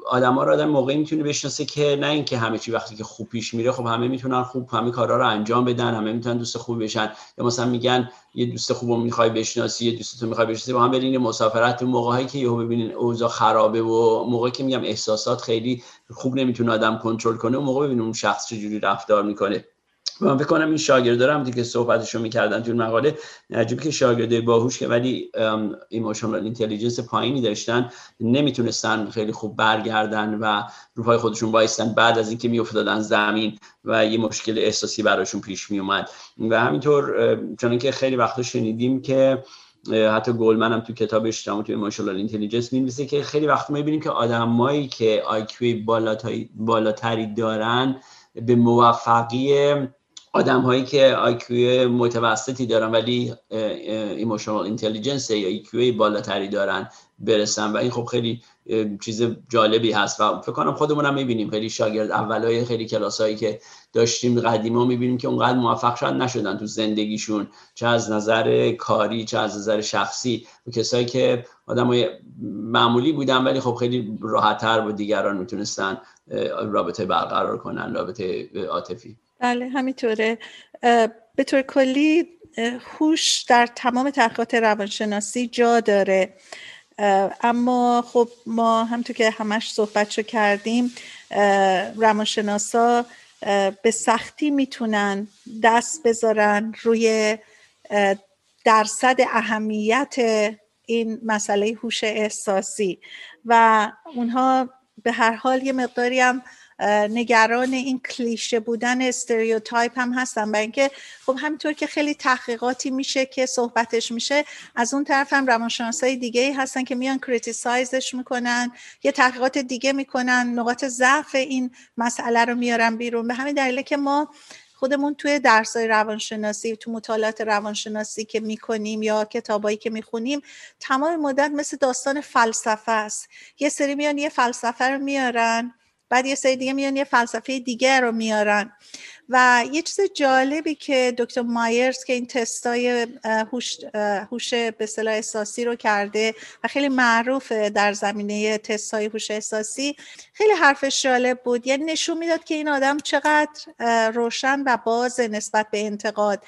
آدم ها رو آدم موقعی می‌تونه بشناسه که نه اینکه همه چی وقتی که خوب پیش میره خب همه می‌تونن خوب همه کارا رو انجام بدن همه می‌تونن دوست خوب بشن. یا مثلا میگن یه دوست خوب رو می‌خوای بشناسی یه دوست تو می‌خوای بشناسی با هم برین مسافرت. تو موقعی که یهو ببینین اوضاع خرابه و موقعی که میگم احساسات خیلی خوب نمی‌تونه آدم کنترل کنه اون موقع ببینیم اون شخص چجوری رفتار می‌کنه. من فکر کنم این شاگردارم دیگه صحبتشو می‌کردن تو مقاله. عجیب که شاگرده باهوش که ولی emotional intelligence پایینی داشتن نمی‌تونستن خیلی خوب برگردن و رو پای خودشون بایستن بعد از اینکه میافتادن زمین و یه مشکل احساسی براشون پیش میومد و همینطور چون که خیلی وقتا شنیدیم که حتی گولمن هم تو کتابش تو emotional intelligence می‌نویسه که خیلی وقت می‌بینیم که آدمایی که IQ بالاتری دارن به موفقیت آدم هایی که IQ متوسطی دارن ولی emotional intelligence یا EQ بالاتری دارن برسن و این خب خیلی چیز جالبی هست و فکر کنم خودمون هم می‌بینیم. خیلی شاگرد اولای خیلی کلاسایی که داشتیم قدیما می‌بینیم که اونقدر موفق شد نشدن تو زندگیشون چه از نظر کاری چه از نظر شخصی. و کسایی که آدم های معمولی بودن ولی خب خیلی راحتتر با دیگران می‌تونستن رابطه برقرار کنن رابطه عاطفی. بله همینطوره. به طور کلی هوش در تمام تحقیقات روانشناسی جا داره. اما خب ما همطور که همش صحبت کردیم روانشناسا به سختی می‌تونن دست بذارن روی درصد اهمیت این مسئله هوش احساسی. و اونها به هر حال یه مقداری هم نگران این کلیشه بودن استریوتایپ هم هستن برای اینکه خب همینطور که خیلی تحقیقاتی میشه که صحبتش میشه از اون طرف هم روانشناسای دیگه ای هستن که میان کریتیسایزش می‌کنن یه تحقیقات دیگه می‌کنن نقاط ضعف این مسئله رو میارن بیرون. به همین دلیله که ما خودمون توی درسای روانشناسی تو مطالعات روانشناسی که می‌کنیم یا کتابایی که می‌خونیم تمام مدت مثل داستان فلسفه است. یه سری میان یه فلسفه رو میارن. بعد یه سری دیگه میان یه فلسفه دیگه رو میارن. و یه چیز جالبی که دکتر مایرز که این تستای هوش به صلاح احساسی رو کرده و خیلی معروفه در زمینه تستای هوش احساسی خیلی حرفش جالب بود. یعنی نشون می‌داد که این آدم چقدر روشن و باز نسبت به انتقاد.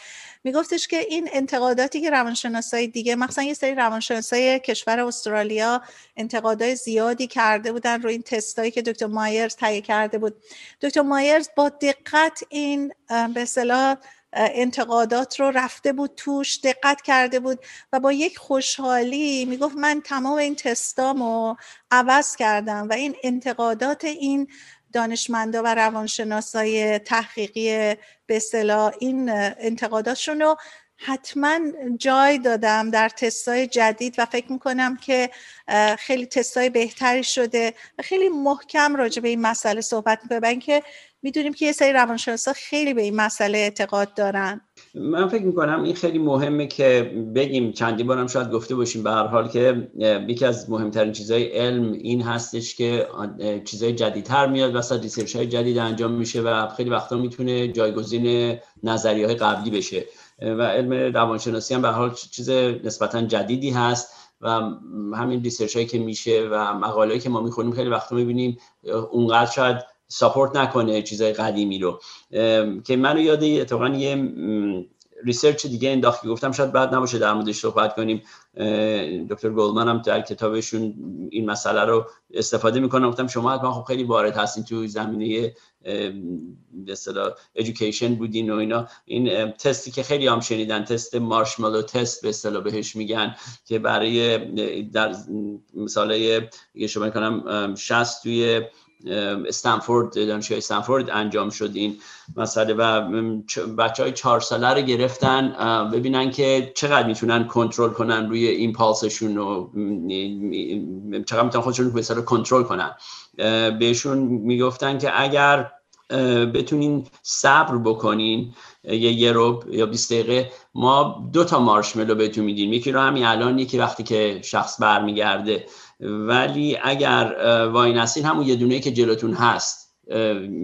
میگفتش که این انتقاداتی که روانشناسای دیگه مثلا یه سری روانشناسای کشور استرالیا انتقادای زیادی کرده بودن رو این تستایی که دکتر مایرز تهیه کرده بود. دکتر مایرز با دقت این به اصطلاح انتقادات رو رفته بود توش دقت کرده بود و با یک خوشحالی می‌گفت من تمام این تستامو عوض کردم و این انتقادات این دانشمندا و روانشناسای تحقیقی به اصطلاح این انتقاداتشون رو حتما جای دادم در تستای جدید و فکر می‌کنم که خیلی تستای بهتری شده و خیلی محکم راجع به این مسئله صحبت می‌کنه که می‌دونیم که یه سری روانشناسا خیلی به این مسئله اعتقاد دارن. من فکر می‌کنم این خیلی مهمه که بگیم چندی بارم شاید گفته باشیم به هر حال که یکی از مهمترین چیزهای علم این هستش که چیزهای جدیدتر میاد وسط research های جدید انجام میشه و خیلی وقتا می‌تونه جایگزین نظریه های قبلی بشه. و علم روانشناسی هم به هر حال چیز نسبتا جدیدی هست و همین research هایی که میشه و مقاله که ما می‌خونیم خیلی وقتا می‌بینیم اونقدر شاید support نکنه چیزای قدیمی رو. که منو یاد اتفاقا یه research دیگه انداخت که گفتم شاید بد نباشه در موردش صحبت کنیم. دکتر گولمن هم در کتابشون این مسئله رو استفاده می‌کنم گفتم شما حتما خب خیلی وارد هستین تو زمینه به اصطلاح education بودین و اینا. این تستی که خیلی هم شنیدن تست marshmallow test به اصطلاح بهش میگن که برای در مثال شما کنم 60 توی استنفورد دانشگاه استنفورد انجام شد این مسئله و بچه های چهار ساله رو گرفتن ببینن که چقدر می‌تونن کنترل کنن روی ایمپالسشون و چقدر می‌تونن خودشون به کنترل کنن. بهشون می‌گفتن که اگر بتونین صبر بکنین یه یه روب یا 20 دقیقه ما دو تا مارشملو بهتون میدیم. یکی رو همین الان یکی وقتی که شخص برمیگرده. ولی اگر وای نستین همون یه دونه که جلوتون هست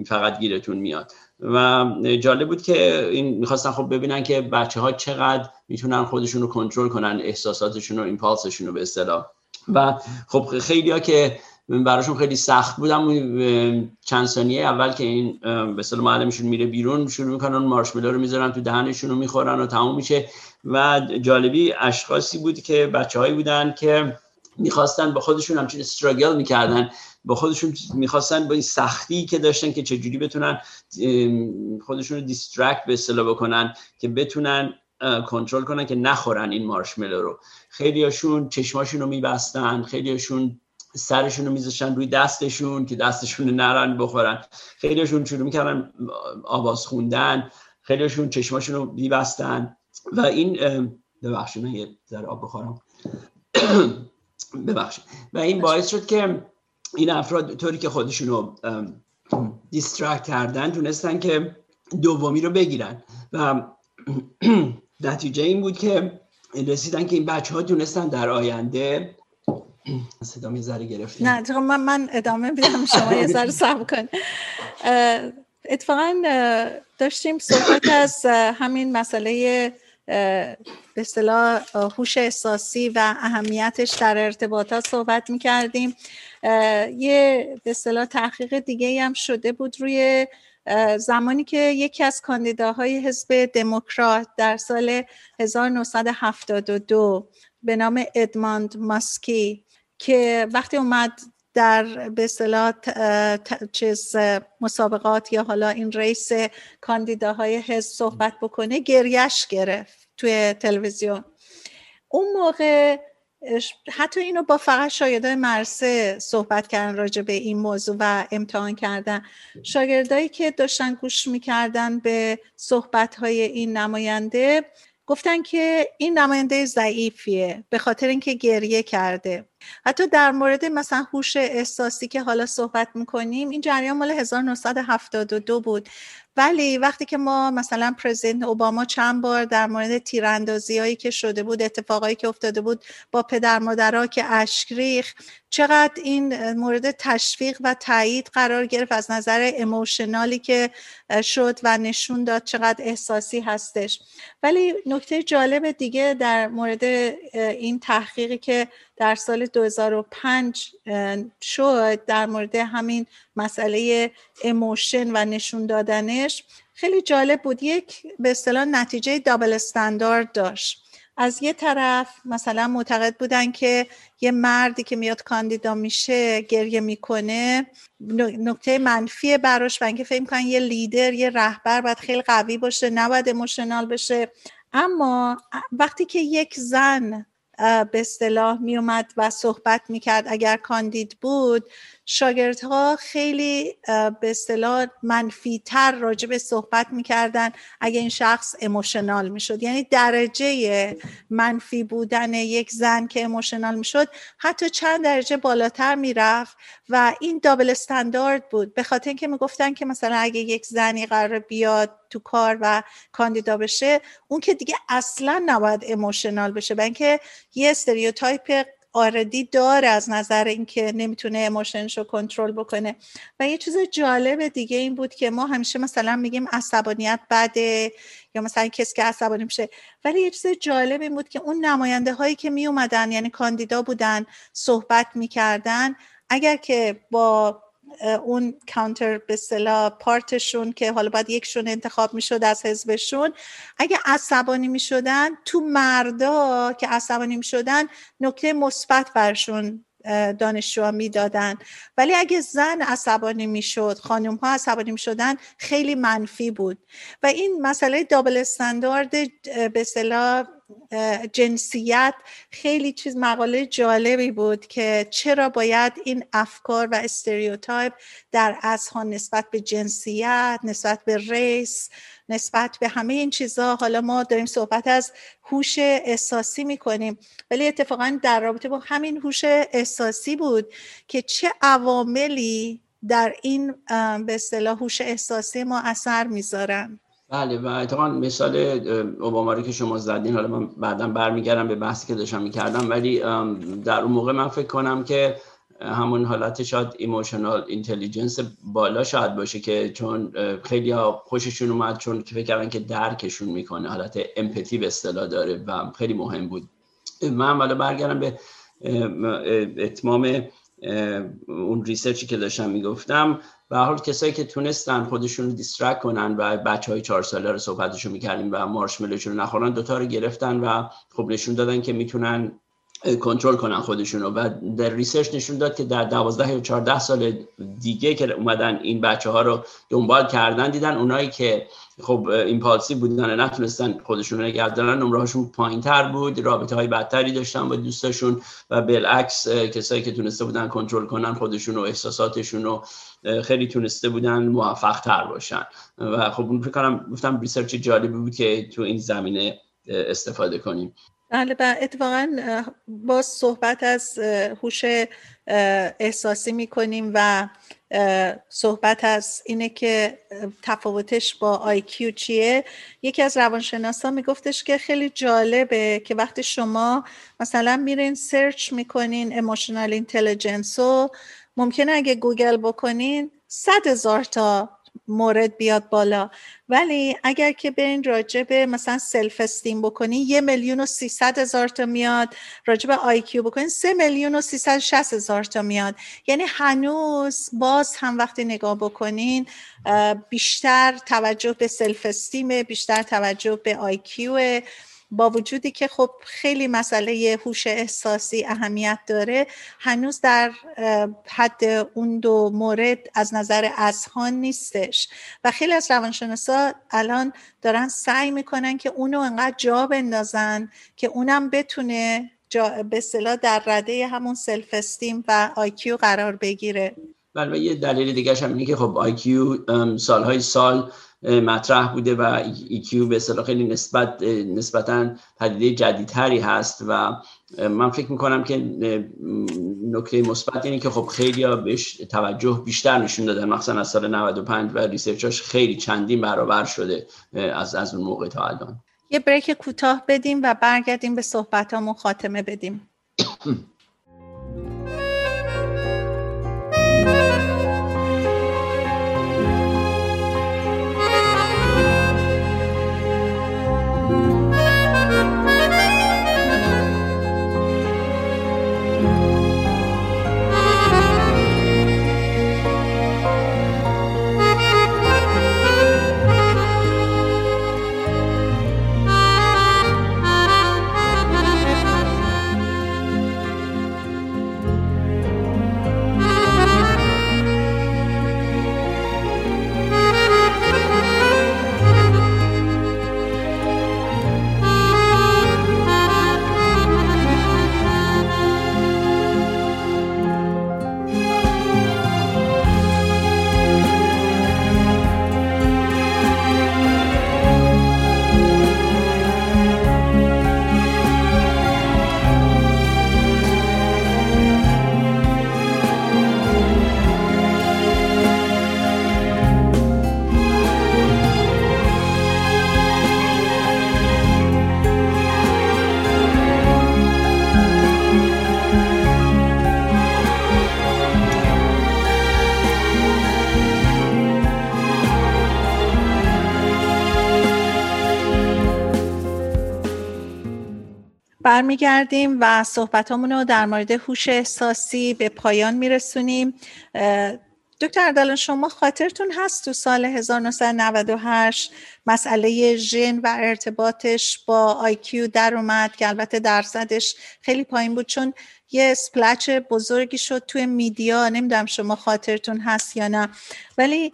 فقط گیرتون میاد. و جالب بود که این می‌خواستن خب ببینن که بچه ها چقدر می‌تونن خودشون رو کنترل کنن احساساتشون و ایمپالسشون رو به اصطلاح. و خب خیلی ها که براشون خیلی سخت بودم چند ثانیه اول که این به معلمشون میره بیرون شروع می‌کنن مارشملو رو می‌ذارن تو دهنشون رو می‌خورن و تموم میشه. و جالبی اشخاصی بود که بچه هایی بودن که می‌خواستن با خودشون همچین استراگل می‌کردن با خودشون می‌خواستن با این سختی که داشتن که چجوری بتونن خودشون رو دیسترکت به اصطلاح بکنن که بتونن کنترل کنن که نخورن این مارشملو رو. خیلی هاشون چشماشون رو میبستن خیلی هاشون سرشون رو میذاشتن روی دستشون که دستشون رو نرن بخورن. خیلی هاشون شروع می‌کردن آواز خوندن خیلی هاشون چشماشون رو میبستن و این ببخشید من یه ذره آب بخورم. ببخشید. و این باعث شد که این افراد طوری که خودشون رو دیسترکت کردن تونستن که دومی رو بگیرن. و نتیجه این بود که رسیدن که این بچه ها تونستن در آینده صدا می ذره گرفتیم نه من, من ادامه بیدم شما یه ذره صبر کن. اتفاقا داشتیم صحبت از همین مسئله به اصطلاح هوش احساسی و اهمیتش در ارتباطات صحبت می کردیم یه به اصطلاح تحقیق دیگه هم شده بود روی زمانی که یکی از کاندیداهای حزب دموکرات در سال 1972 به نام ادماند ماسکی که وقتی اومد در به اصطلاح چیز مسابقات یا حالا این ریس کاندیداهای حزب صحبت بکنه گریش گرفت توی تلویزیون. اون موقع حتی اینو با فقط شاگردای مرسه صحبت کردن راجع به این موضوع و امتحان کردن. شاگردایی که داشتن گوش می‌کردن به صحبت های این نماینده گفتن که این نماینده ضعیفیه به خاطر اینکه گریه کرده. حتی در مورد مثلا هوش احساسی که حالا صحبت می‌کنیم این جریان مال 1972 بود. ولی وقتی که ما مثلا پرزیدنت اوباما چند بار در مورد تیراندازی هایی که شده بود اتفاقایی که افتاده بود با پدر مادرها که اشکریخ چقدر این مورد تشویق و تایید قرار گرفت از نظر اموشنالی که شد و نشون داد چقدر احساسی هستش. ولی نکته جالب دیگه در مورد این تحقیقی که در سال 2005 شد در مورد همین مسئله اموشن و نشون دادنش خیلی جالب بود. یک به اصطلاح نتیجه دابل استاندارد داشت. از یه طرف مثلا معتقد بودن که یه مردی که میاد کاندیدا میشه گریه می‌کنه. نکته منفی براش و اینکه فکر کنن یه لیدر یه رهبر باید خیلی قوی باشه نباید اموشنال بشه. اصطلاح وقتی که یک زن به اصطلاح می اومد و صحبت می‌کرد اگر کاندید بود شاگردها خیلی به اصطلاح منفی تر راجع به صحبت می‌کردن اگه این شخص اموشنال می‌شد. یعنی درجه منفی بودن یک زن که اموشنال می‌شد حتی چند درجه بالاتر می‌رفت و این دابل استاندارد بود. به خاطر اینکه می‌گفتن که مثلا اگه یک زنی قرار بیاد تو کار و کاندیدا بشه اون که دیگه اصلا نباید emotional بشه. و اینکه یه stereotype ای داره از نظر اینکه نمی‌تونه emotion ش رو کنترل بکنه. و یه چیز جالب دیگه این بود که ما همیشه مثلا میگیم عصبانیت بده یا مثلا کسی که عصبانی میشه. ولی یه چیز جالب این بود که اون نماینده هایی که می اومدن یعنی کاندیدا بودن صحبت می‌کردن اگر که با اون کانتر به صلاح پارتشون که حالا باید یکشون انتخاب می‌شد از حزبشون اگه عصبانی می‌شدن تو مردا که عصبانی می‌شدن نکته مثبت برشون دانشجوها می‌دادن. ولی اگه زن عصبانی می‌شد خانم ها عصبانی می‌شدن خیلی منفی بود. و این مسئله دابل استاندارد به صلاح جنسیت خیلی چیز مقاله جالبی بود که چرا باید این افکار و استریوتایپ در اذهان نسبت به جنسیت نسبت به ریس نسبت به همه این چیزها. حالا ما داریم صحبت از هوش احساسی می‌کنیم. ولی اتفاقا در رابطه با همین هوش احساسی بود که چه عواملی در این به اصطلاح هوش احساسی ما اثر می‌ذارن. بله و اتفاقا مثال اوباما رو که شما زدین حالا من بعدا برمیگردم به بحثی که داشتم می‌کردم ولی در اون موقع من فکر کنم که همون حالت شاید emotional intelligence بالا شاید باشه که چون خیلی ها خوششون اومد چون فکر کردن که درکشون می‌کنه حالت empathy به اصطلاح داره و خیلی مهم بود. من حالا برگردم به اتمام اون research ی که داشتم می‌گفتم. به هر حال کسایی که تونستن خودشون رو distract کنن و بچه های چهار ساله رو صحبتشو می‌کردیم و marshmallow شون رو نخورن دوتا رو گرفتن و خب نشون دادن که می‌تونن کنترل کنن خودشون رو و در research نشون داد که در 12 یا 14 سال دیگه که اومدن این بچه ها رو دنبال کردن دیدن اونایی که خب impulsive بودن نتونستن خودشون رو نگه دارن نمرهاشون پایین تر بود رابطه های بدتری داشتن با دوستاشون و بالعکس کسایی که تونسته بودن کنترل کنن خودشون و احساساتشون رو خیلی تونسته بودن موفق تر باشن. و خب اون فکر کنم گفتم research جالبی بود که تو این زمینه استفاده کنیم. بله اتفاقا باز صحبت از هوش احساسی می‌کنیم و صحبت از اینه که تفاوتش با IQ چیه. یکی از روانشناسا میگفتش که خیلی جالبه که وقتی شما مثلا میرین search می‌کنین emotional intelligence و ممکنه اگه گوگل بکنین صد هزار تا مورد بیاد بالا. ولی اگر که برین راجع به مثلا self-esteem بکنین یه میلیون و سیصد هزار تا میاد. راجع به IQ بکنین سه میلیون و سیصد شست هزار تا میاد. یعنی هنوز باز هم وقتی نگاه بکنین بیشتر توجه به self-esteem بیشتر توجه به IQ با وجودی که خب خیلی مسئله هوش احساسی اهمیت داره هنوز در حد اون دو مورد از نظر اذهان نیستش. و خیلی از روانشناسا الان دارن سعی می‌کنن که اونو انقدر جا بندازن که اونم بتونه به اصطلاح در رده همون self-esteem و IQ قرار بگیره. بله یه دلیل دیگه هم اینه که خب IQ سالهای سال مطرح بوده و EQ به اصطلاح خیلی نسبت نسبتا پدیده جدیدتری هست و من فکر می‌کنم که نکته مثبت اینه که خب خیلی ها بهش توجه بیشتر نشون دادن. مثلا از سال 95 و ریسرچاش خیلی چندین برابر شده از از اون موقع تا الان. یه بریک کوتاه بدیم و برگردیم به صحبتامون خاتمه بدیم. برمیگردیم و صحبتامون رو در مورد هوش احساسی به پایان میرسونیم. دکتر اردلان شما خاطرتون هست تو سال 1998 مسئله ژن و ارتباطش با آیکیو در اومد که البته درصدش خیلی پایین بود چون یه سپلچ بزرگی شد توی میدیا. نمی‌دونم شما خاطرتون هست یا نه. ولی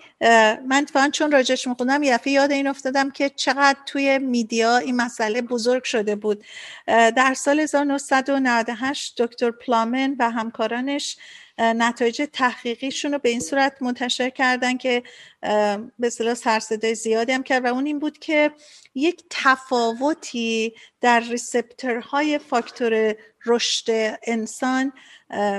من اتفاقا چون راجش میخوندم یه یاد این افتادم که چقدر توی میدیا این مسئله بزرگ شده بود. در سال 1998 دکتر پلامن و همکارانش نتایج تحقیقیشون رو به این صورت منتشر کردن که به اصطلاح سروصدای زیادی هم کرد. و اون این بود که یک تفاوتی در receptor های فاکتور رشد انسان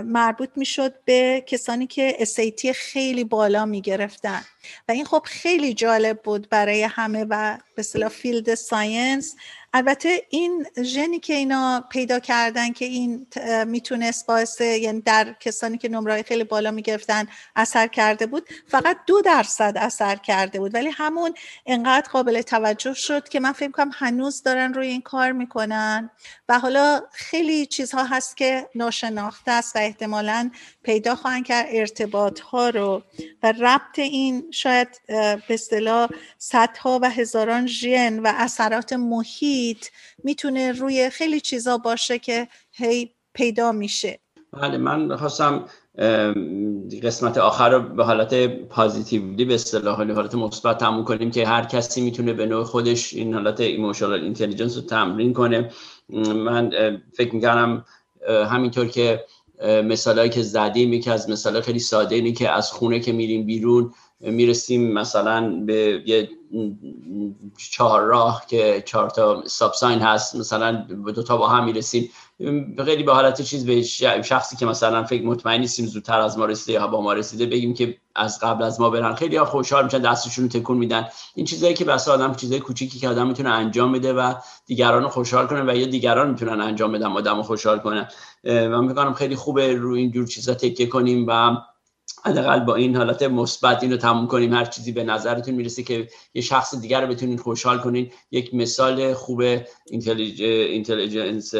مربوط می‌شد به کسانی که SAT خیلی بالا می‌گرفتن. و این خب خیلی جالب بود برای همه و به اصطلاح field science. البته این ژنی که اینا پیدا کردن که این می‌تونست باعث یعنی در کسانی که نمره خیلی بالا می‌گرفتن اثر کرده بود فقط دو درصد اثر کرده بود. ولی همون انقدر قابل توجه شد که من فکر کنم هنوز دارن روی این کار می‌کنن. و حالا خیلی چیزها هست که ناشناخته هست و احتمالا پیدا خواهند کرد ارتباط ها رو. و ربط این شاید به اصطلاح صدها و هزاران ژن و اثرات محیط می‌تونه روی خیلی چیزا باشه که هی پیدا میشه. بله من خواستم قسمت آخر رو به حالت positively به اصطلاح حالت مثبت تموم کنیم که هر کسی می‌تونه به نوع خودش این حالت emotional intelligence رو تمرین کنه. من فکر می‌کنم همینطور که مثالهایی که زدیم یکی از مثال خیلی ساده اینه که از خونه که میریم بیرون می‌رسیم مثلا به یه چهار راه که چهار تا ساب ساین هست مثلا دو تا با هم می‌رسیم. خیلی به حالت چیز به شخصی که مثلا فکر مطمئن نیستیم زودتر از ما رسیده یا با ما رسیده بگیم که از قبل از ما برن. خیلی ها خوشحال میشن دستشون رو تکون میدن. این چیزایی که بس آدم چیزای کوچیکی که آدم می‌تونه انجام بده و دیگران رو خوشحال کنه و یا دیگران می‌تونن انجام بدن آدم رو خوشحال کنن. من میگم خیلی خوبه روی این جور چیزا تکیه کنیم و حداقل با این حالت مثبت اینو تموم کنیم هر چیزی به نظرتون می‌رسه که یه شخص دیگر رو بتونین خوشحال کنین. یک مثال خوب intelligence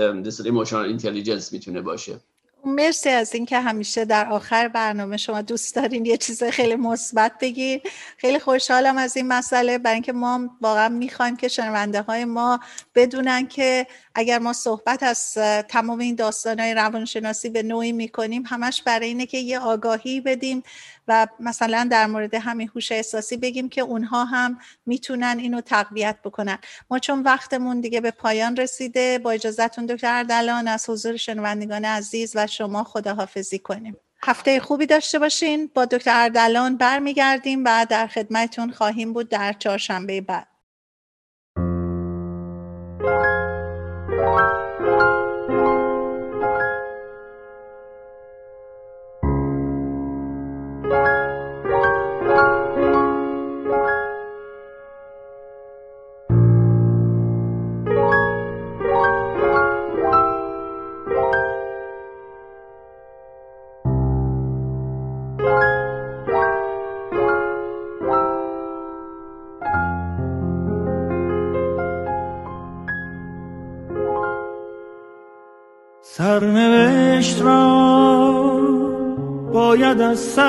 emotional intelligence می‌تونه باشه. مرسی از اینکه همیشه در آخر برنامه شما دوست دارین یه چیز خیلی مثبت بگین خیلی خوشحالم از این مسئله. برای اینکه ما واقعا می‌خوایم که شنونده های ما بدونن که اگر ما صحبت از تمام این داستان های روانشناسی به نوعی می‌کنیم همش برای اینه که یه آگاهی بدیم. و مثلا در مورد همین هوش احساسی بگیم که اونها هم می‌تونن اینو تقویت بکنن. ما چون وقتمون دیگه به پایان رسیده با اجازهتون دکتر اردلان از حضور شنوندگان عزیز و شما خداحافظی کنیم. هفته خوبی داشته باشین. با دکتر اردلان برمیگردیم و در خدمتتون خواهیم بود در چهارشنبه بعد. باید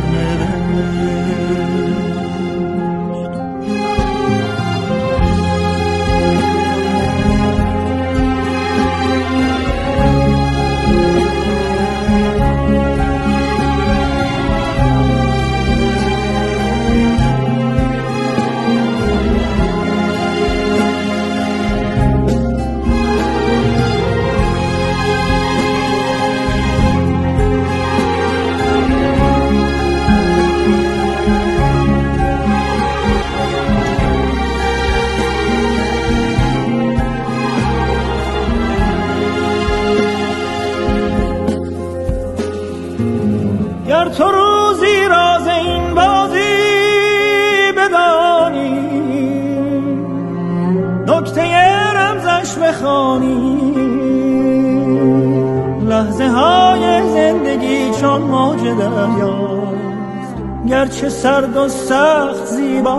چون موج دریاست گرچه سرد و سخت زیباست.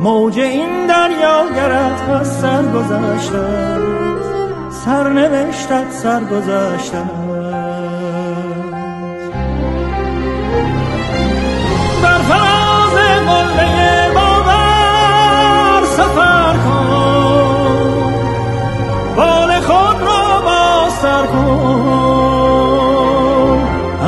موج این دریا گرت از سر گذشته سرنوشتت سر گذشته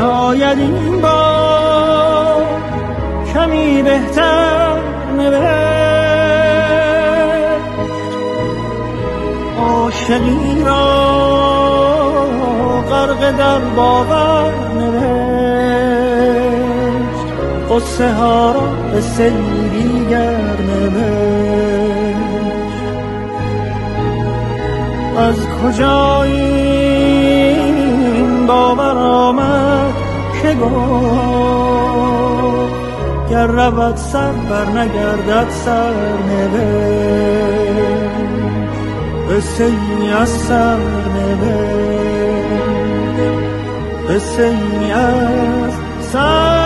شاید این با کمی بهتر نوشت. عاشقی را غرق در باور نوشت. قصه ها را به سیری نوشت. از کجا این باور آمد؟ گفت گر رود سر بر نگردد سر نوشت. قصه ای از سر نوشت. قصه ای از سر